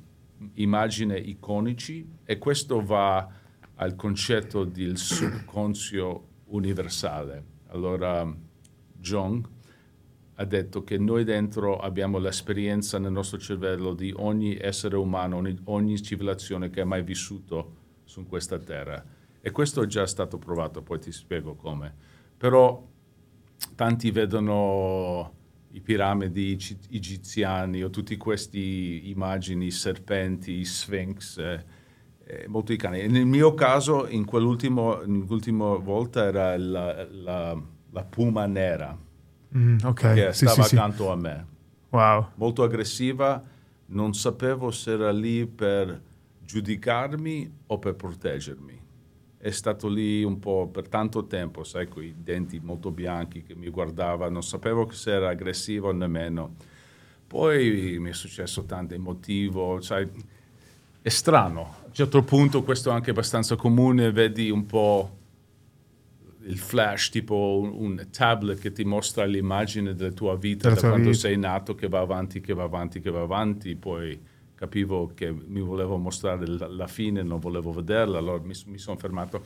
immagini iconici e questo va al concetto del subconscio universale. Allora Jung ha detto che noi dentro abbiamo l'esperienza nel nostro cervello di ogni essere umano, ogni, ogni civilizzazione che ha mai vissuto su questa terra. E questo è già stato provato, poi ti spiego come. Però tanti vedono i piramidi egi- egiziani o tutte queste immagini, serpenti, sphinx, eh, eh, molto icani. E Nel mio caso, in quell'ultimo, nell'ultima volta, era la, la- la puma nera Mm, ok, che sì, stava sì, sì. accanto a me Wow. molto aggressiva, non sapevo se era lì per giudicarmi o per proteggermi. È stato lì un po' per tanto tempo, sai, con i denti molto bianchi che mi guardava, non sapevo se era aggressivo o nemmeno. Poi mi è successo tanto emotivo, sai, è strano. A un certo punto questo è anche abbastanza comune, vedi un po' il flash, tipo un, un tablet che ti mostra l'immagine della tua vita Della da tua quando vita. sei nato, che va avanti, che va avanti, che va avanti, poi capivo che mi volevo mostrare la, la fine, non volevo vederla, allora mi, mi sono fermato.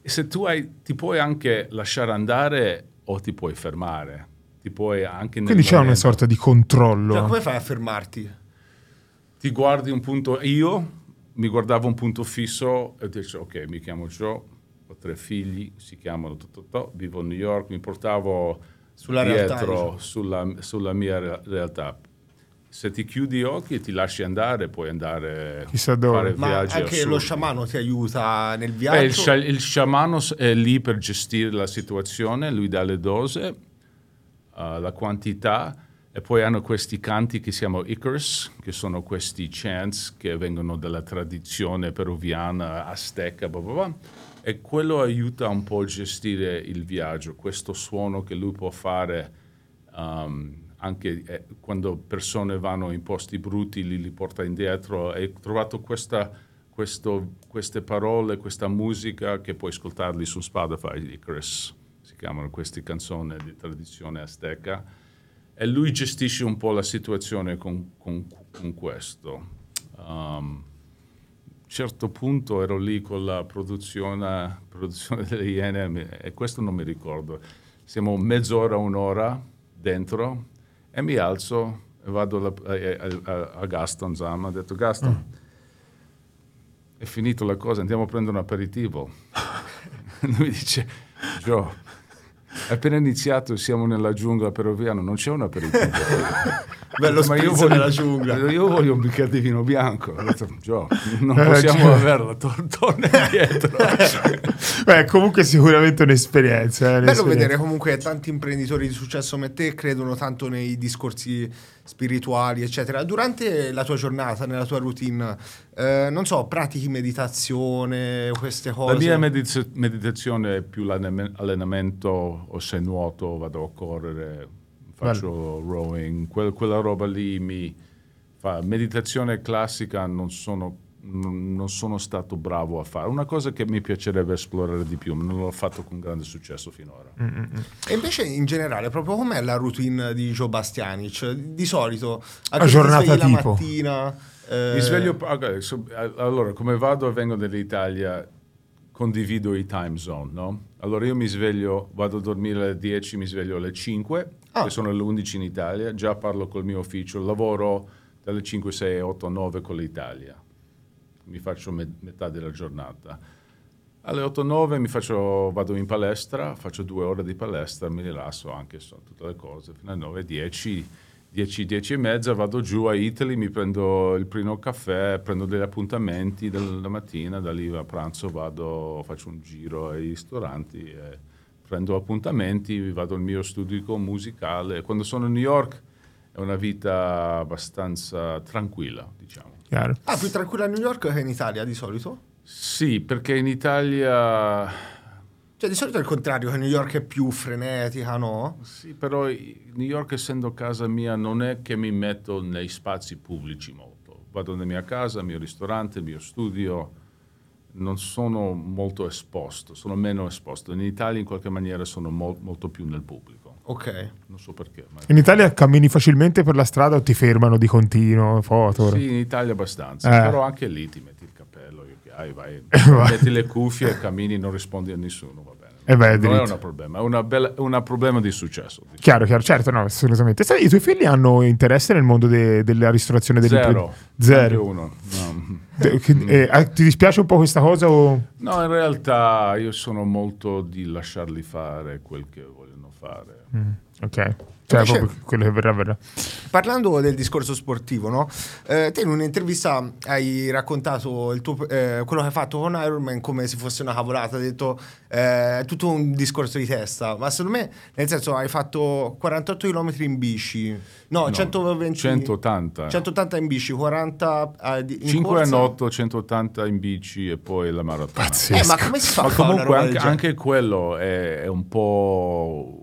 E se tu hai, ti puoi anche lasciare andare o ti puoi fermare, ti puoi anche Quindi c'è una sorta di controllo. Cioè, come fai a fermarti? ti guardi un punto io mi guardavo un punto fisso e dicevo, ok, mi chiamo Joe, ho tre figli, si chiamano Tototò, vivo a New York, mi portavo Sulla realtà, dietro diciamo. sulla, sulla mia re- realtà. Se ti chiudi gli occhi e ti lasci andare, puoi andare Chissà a fare Ma viaggi anche lo assurdi. sciamano ti aiuta nel Beh, viaggio? il, scia- il sciamano è lì per gestire la situazione, lui dà le dose, uh, la quantità, e poi hanno questi canti che si chiamano Icarus, che sono questi chants che vengono dalla tradizione peruviana, azteca, bla bla bla, e quello aiuta un po' a gestire il viaggio, questo suono che lui può fare um, anche eh, quando persone vanno in posti brutti, li, li porta indietro. E ho trovato questa, questo- queste parole, questa musica che puoi ascoltarli su Spotify di Chris, si chiamano queste canzoni di tradizione azteca. E lui gestisce un po' la situazione con, con- con questo. Um, a un certo punto ero lì con la produzione, produzione delle Iene e questo non mi ricordo. Siamo mezz'ora, un'ora dentro e mi alzo e vado alla- a, a- a Gaston Zama. Ho detto Gaston, è finito la cosa, andiamo a prendere un aperitivo. Lui dice, Joe, appena iniziato, siamo nella giungla peruviana, non c'è un aperitivo. Bello Ma io voglio, nella giungla. io voglio un bicchiere di vino bianco. Detto, non Eh, possiamo cioè- averla, tor- torna indietro. Beh, comunque sicuramente un'esperienza. eh, Bello vedere comunque tanti imprenditori di successo come te credono tanto nei discorsi spirituali, eccetera. Durante la tua giornata, nella tua routine, eh, non so, pratichi meditazione, queste cose? La mia meditaz- meditazione è più l'allenam- allenamento, o se nuoto, vado a correre, faccio rowing, quel- quella roba lì mi fa. Meditazione classica non sono, non, non sono stato bravo a fare. Una cosa che mi piacerebbe esplorare di più, ma non l'ho fatto con grande successo finora. E invece in generale, proprio com'è la routine di Joe Bastianic? Di solito, a A che ora ti giornata svegli la tipo? mattina... eh, Mi sveglio, ok, so- a- allora come vado e vengo dall'Italia condivido i time zone, no? Allora io mi sveglio, vado a dormire alle 10, mi sveglio alle 5, Ah. che sono le 11 in Italia, già parlo col mio ufficio, lavoro dalle 5, 6, 8, 9 con l'Italia, mi faccio me- metà della giornata. Alle 8, 9 mi faccio, vado in palestra, faccio due ore di palestra, mi rilasso anche su tutte le cose, fino alle 9, 10, 10, 10 e mezza vado giù a Italy, mi prendo il primo caffè, prendo degli appuntamenti della mattina, da lì a pranzo vado, faccio un giro ai ristoranti, e prendo appuntamenti, vado al mio studio musicale. Quando sono a New York è una vita abbastanza tranquilla, diciamo. Chiaro. Ah, più tranquilla a New York che in Italia di solito? Sì, perché in Italia Cioè, di solito è il contrario, che New York è più frenetica, no? Sì, però New York essendo casa mia non è che mi metto nei spazi pubblici molto. Vado nella mia casa, il mio ristorante, il mio studio, non sono molto esposto, sono meno esposto. In Italia in qualche maniera sono mol- molto più nel pubblico. Ok. Non so perché. Ma... In Italia cammini facilmente per la strada o ti fermano di continuo? Foto? Sì, in Italia abbastanza, Eh. però anche lì ti metti il cappello, hai, vai, metti le cuffie e cammini, non rispondi a nessuno, va bene. E vai non è un problema, è una bella- è un problema di successo. diciamo. Chiaro, chiaro, certo, no, assolutamente. Sai, I tuoi figli hanno interesse nel mondo de- della ristorazione Zero. Zero. Anche uno. No. De- che- eh, ah, ti dispiace un po' questa cosa? O... No, in realtà io sono molto di lasciarli fare quel che vogliono fare. Ok. Cioè, Invece- proprio quello che verrà, verrà. Parlando del discorso sportivo, no? Eh, te in un'intervista hai raccontato il tuo- eh, quello che hai fatto con Ironman come se fosse una cavolata, hai detto eh, è tutto un discorso di testa, ma secondo me, nel senso, hai fatto 48 km in bici, no, No, 120, 180. 180 in bici, 40 eh, in 5 a corsa. 8, 180 in bici e poi la maratona. Eh, ma come si fa Ma comunque anche, anche quello è, è un po'.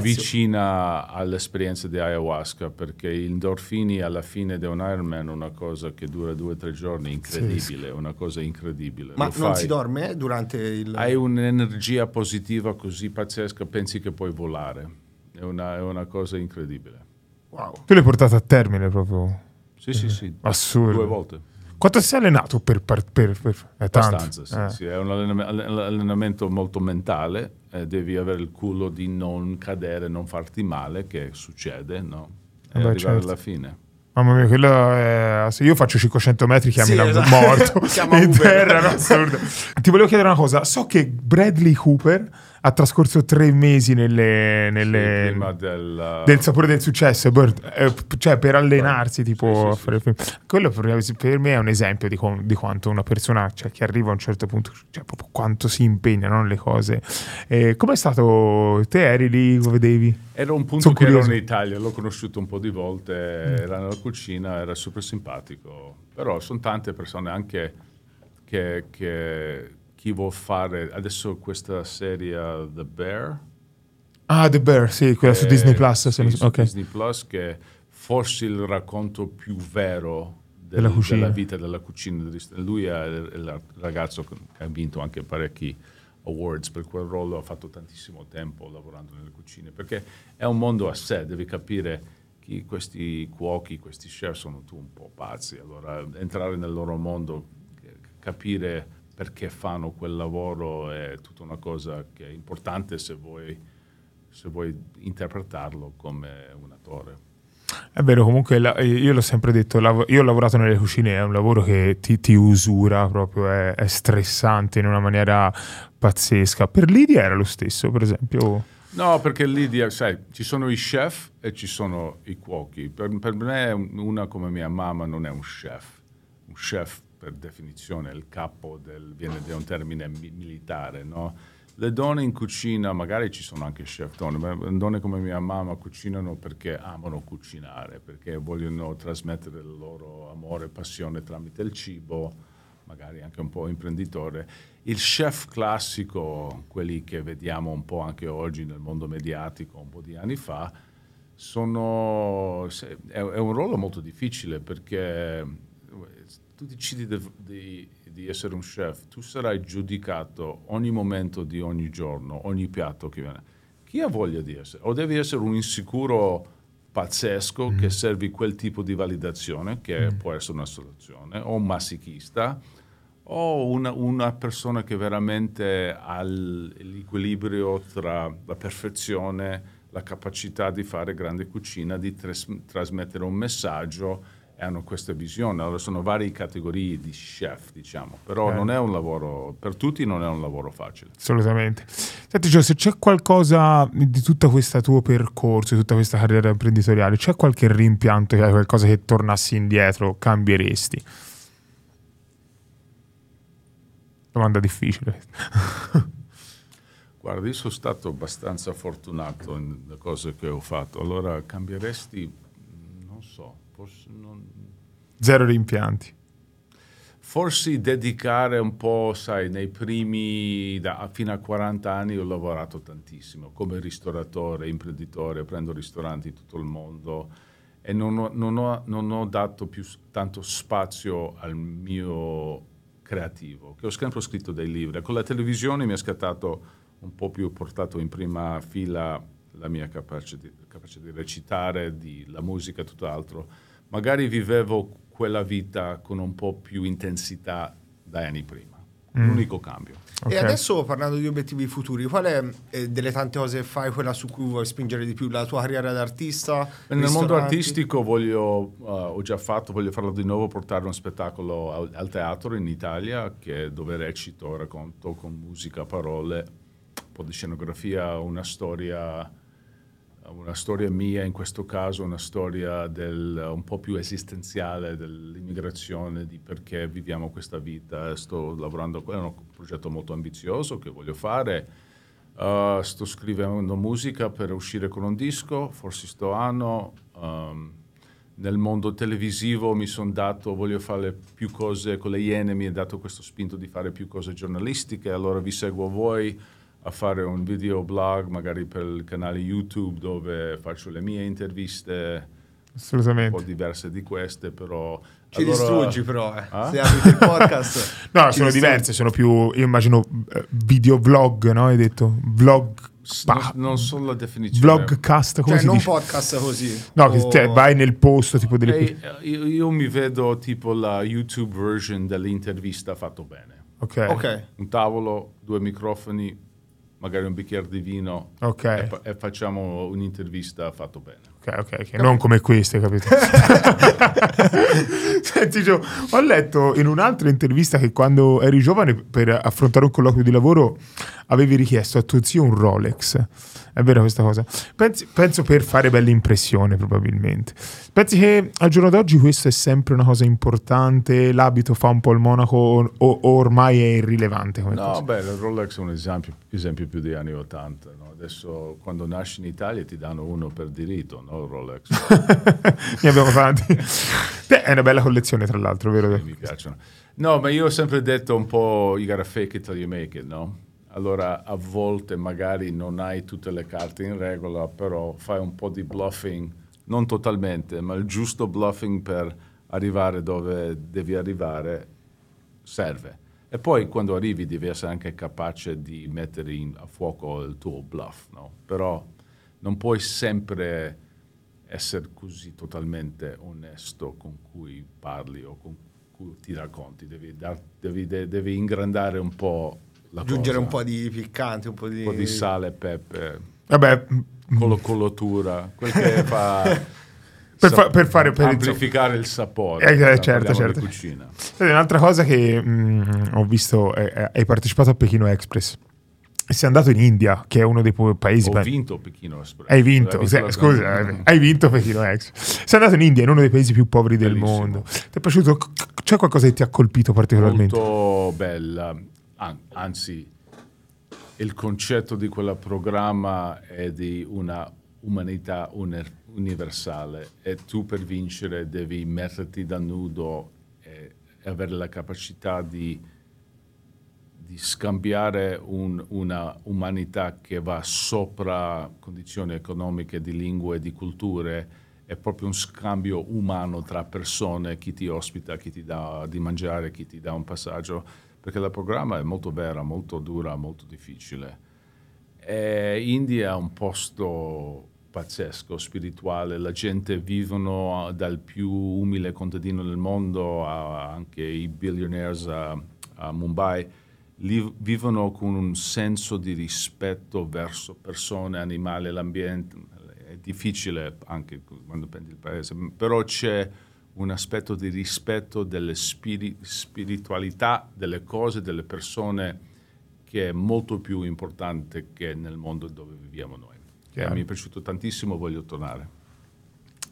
Vicina all'esperienza di ayahuasca perché gli endorfini alla fine di un Ironman è una cosa che dura due o tre giorni, incredibile, è una cosa incredibile. Ma Lo non fai- si dorme durante il... Hai un'energia positiva così pazzesca, pensi che puoi volare. È una, è una cosa incredibile. Wow. Tu l'hai portato a termine proprio. Sì, sì, sì. Assurdo. Due volte. Quanto sei allenato per... per, per, per- È. Abbastanza, sì, Eh. sì. È un allenam- all- allenamento molto mentale, eh, devi avere il culo di non cadere, non farti male, che succede, no? E Eh beh, arrivare certo. alla fine. Mamma mia, quello è... Se io faccio 500 metri, chiami Sì, la- esatto. morto in Uber. terra, no? assurdo. Ti volevo chiedere una cosa. So che Bradley Cooper ha trascorso tre mesi nelle, nelle- prima del, del sapore del successo, eh, cioè per allenarsi, tipo Sì, sì, sì. Quello per, me è un esempio di, com- di quanto una persona cioè, che arriva a un certo punto, cioè proprio quanto si impegna no, nelle cose. Eh, com'è stato? Te eri lì, lo vedevi? Era un punto Sono che ero curioso. in Italia, l'ho conosciuto un po' di volte, era nella cucina, era super simpatico. Però sono tante persone anche che, che chi vuol fare adesso questa serie The Bear. Ah, The Bear, sì, quella su Disney Plus. se sì, non- su ok. Disney Plus che forse il racconto più vero del- Della della vita della cucina. Lui è il ragazzo che ha vinto anche parecchi awards per quel ruolo, ha fatto tantissimo tempo lavorando nelle cucine, perché è un mondo a sé, devi capire che questi cuochi, questi chef sono tu un po' pazzi, allora entrare nel loro mondo, capire perché fanno quel lavoro è tutta una cosa che è importante se vuoi, se vuoi interpretarlo come un attore. È vero, comunque io l'ho sempre detto, io ho lavorato nelle cucine, è un lavoro che ti, ti usura proprio, è, è stressante in una maniera pazzesca. Per Lidia era lo stesso, per esempio. No, perché lì, di- sai, ci sono i chef e ci sono i cuochi. Per, per me un- una come mia mamma non è un chef. Un chef, per definizione, il capo del, viene da un termine mi- militare, no? Le donne in cucina, magari ci sono anche chef donne, ma donne come mia mamma cucinano perché amano cucinare, perché vogliono trasmettere il loro amore e passione tramite il cibo, magari anche un po' imprenditore. Il chef classico, quelli che vediamo un po' anche oggi nel mondo mediatico, un po' di anni fa, sono, è, un ruolo molto difficile perché tu decidi di, essere un chef, tu sarai giudicato ogni momento di ogni giorno, ogni piatto che viene. Chi ha voglia di essere? O devi essere un insicuro pazzesco che servi quel tipo di validazione, che può essere una soluzione, o un massichista, o una, una persona che veramente ha l'equilibrio tra la perfezione, la capacità di fare grande cucina, di tras- trasmettere un messaggio hanno questa visione. Allora sono varie categorie di chef, diciamo, però Eh. non è un lavoro, per tutti non è un lavoro facile. Assolutamente. Senti, Gio, se c'è qualcosa di tutto questo tuo percorso, di tutta questa carriera imprenditoriale, c'è qualche rimpianto, c'è qualcosa che tornassi indietro, cambieresti? Domanda difficile. Guarda, io sono stato abbastanza fortunato nelle cose che ho fatto, allora cambieresti, non so, forse, non- Zero rimpianti. forse dedicare un po', sai, nei primi, da, fino a 40 anni ho lavorato tantissimo come ristoratore, imprenditore, prendo ristoranti in tutto il mondo e non ho, non ho- non ho dato più tanto spazio al mio creativo, che ho sempre scritto dei libri. Con la televisione mi ha scattato un po' più portato in prima fila la mia capacità di, capacità di recitare, di la musica e tutto altro. Magari vivevo quella vita con un po' più intensità dai anni prima. L'unico cambio. Ok. E adesso parlando di obiettivi futuri, qual è eh, delle tante cose che fai quella su cui vuoi spingere di più? La tua carriera d'artista? Nel mondo artistico voglio, uh, ho già fatto, voglio farlo di nuovo, portare un spettacolo al, al teatro in Italia che, dove recito, racconto con musica, parole, un po' di scenografia, una storia, una storia mia, in questo caso una storia del, un po' più esistenziale dell'immigrazione, di perché viviamo questa vita. Sto lavorando, è un progetto molto ambizioso che voglio fare. Uh, sto scrivendo musica per uscire con un disco, forse sto anno. Um, nel mondo televisivo mi sono dato, voglio fare più cose con le Iene, mi ha dato questo spinto di fare più cose giornalistiche, allora vi seguo voi a fare un video blog, magari per il canale YouTube dove faccio le mie interviste, un po' Assolutamente. diverse di queste, però... Ci allora- distruggi però, eh. Ah? Se apri il podcast. No, sono distruggi. diverse, sono più, io immagino, eh, videovlog, no? Hai detto? Vlog. pa- Non, non so la definizione. vlogcast, come Cioè si non dice? podcast così. No, che O- te vai nel posto tipo delle... Eh, io, io mi vedo tipo la YouTube version dell'intervista fatto bene. Ok. Ok. Un tavolo, due microfoni, magari un bicchiere di vino Ok. e, e facciamo un'intervista fatto bene. Ok, ok, ok. Non come queste, capito? Senti, Gio, ho letto in un'altra intervista che quando eri giovane per affrontare un colloquio di lavoro avevi richiesto a tuo zio un Rolex. È vera questa cosa? Pensi- penso per fare bella impressione, probabilmente. Pensi che al giorno d'oggi questo è sempre una cosa importante? L'abito fa un po' il monaco o, o ormai è irrilevante No, cosa? beh, il Rolex è un esempio, esempio più degli anni 80. no? Adesso quando nasci in Italia ti danno uno per diritto, no? Il Rolex. ne abbiamo tanti. Beh, è una bella collezione, tra l'altro, vero? mi piacciono. No, ma io ho sempre detto un po' you gotta fake it till you make it, no? Allora a volte magari non hai tutte le carte in regola, però fai un po' di bluffing, non totalmente, ma il giusto bluffing per arrivare dove devi arrivare serve. E poi quando arrivi devi essere anche capace di mettere in- a fuoco il tuo bluff, no? Però non puoi sempre essere così totalmente onesto con cui parli o con cui ti racconti. Devi, dar- devi- de- devi ingrandare un po' la Aggiungere cosa. un po' di piccante, un po' di... Un po' di sale e pepe, Vabbè, colo- colotura, quel che fa... Per fa- per fare- per- amplificare il sapore. Eh, eh, certo, certo. cucina. Senti, Un'altra cosa che mm, ho visto, è- hai partecipato a Pechino Express. Sei andato in India, che è uno dei paesi... Ho beh, vinto Pechino Express. Hai vinto, se- scusa, eh, hai vinto Pechino Express. Sei andato in India, in uno dei paesi più poveri del Bellissimo. mondo. Ti è piaciuto? C'è qualcosa che ti ha colpito particolarmente? molto bella, An- anzi il concetto di quel programma è di una umanità uner- universale e tu per vincere devi metterti da nudo e avere la capacità di, di scambiare un- una umanità che va sopra condizioni economiche, di lingue, di culture, è proprio un scambio umano tra persone, chi ti ospita, chi ti dà di mangiare, chi ti dà un passaggio, perché il programma è molto vera, molto dura, molto difficile. E India è un posto pazzesco, spirituale, la gente vivono dal più umile contadino del mondo a anche i billionaires a, a Mumbai, li- vivono con un senso di rispetto verso persone, animali, l'ambiente. È difficile anche quando prendi il paese, però c'è un aspetto di rispetto delle spiri- spiritualità delle cose, delle persone che è molto più importante che nel mondo dove viviamo noi. Chiaro. mi è piaciuto tantissimo, voglio tornare.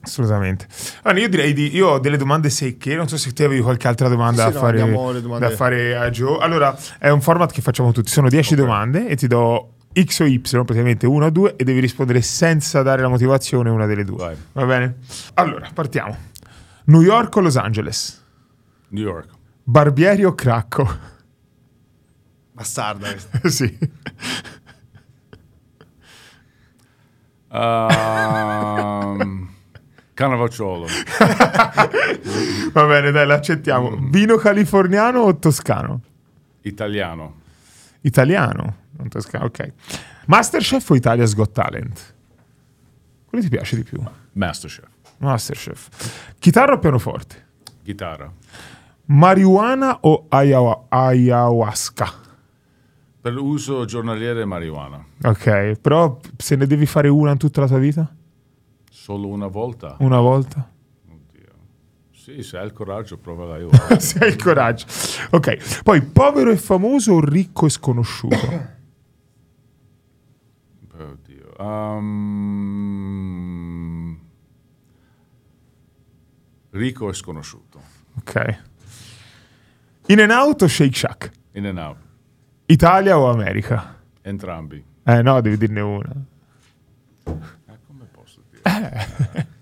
Assolutamente. Allora, io direi di. Io ho delle domande secche. Non so se te avevi qualche altra domanda Sì, da, no, fare, da fare a Joe. Allora, è un format che facciamo tutti. Sono 10 domande e ti do X o Y, praticamente una o due, e devi rispondere senza dare la motivazione una delle due. Vai. Va bene? Allora, partiamo. New York o Los Angeles? New York. Barbieri o Cracco? Bastarda sì. Um, Cannavacciolo. Va bene, dai, l'accettiamo. Vino californiano o toscano? Italiano. Italiano, non toscano, ok. Masterchef o Italia's Got Talent? Quello ti piace di più? Masterchef. Masterchef. Chitarra o pianoforte? Chitarra. Marijuana o ayahu- ayahuasca? Per uso giornaliere marijuana. Ok, però se ne devi fare una in tutta la tua vita? Solo una volta? Una volta? Oddio. Sì, se hai il coraggio, provala io. Se hai il coraggio. Ok, poi povero e famoso o ricco e sconosciuto? Oddio. Um, Rico e sconosciuto. Ok. In and out o Shake Shack? In and out. Italia o America? Entrambi. Eh no, devi dirne una. Eh?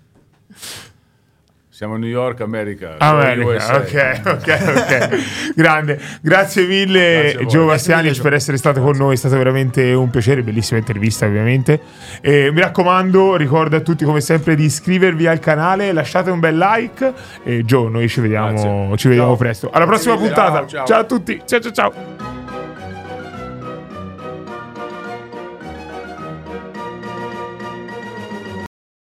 Siamo a New York, America. America, ok, ok, ok. Grande. Grazie mille Grazie. Gio Bastianic per essere stato con noi, è stato veramente un piacere, bellissima intervista ovviamente. E mi raccomando, ricordo a tutti come sempre di iscrivervi al canale, lasciate un bel like e Gio, noi ci vediamo, ci vediamo presto. Alla prossima Ciao, puntata. ciao. ciao a tutti. Ciao ciao ciao.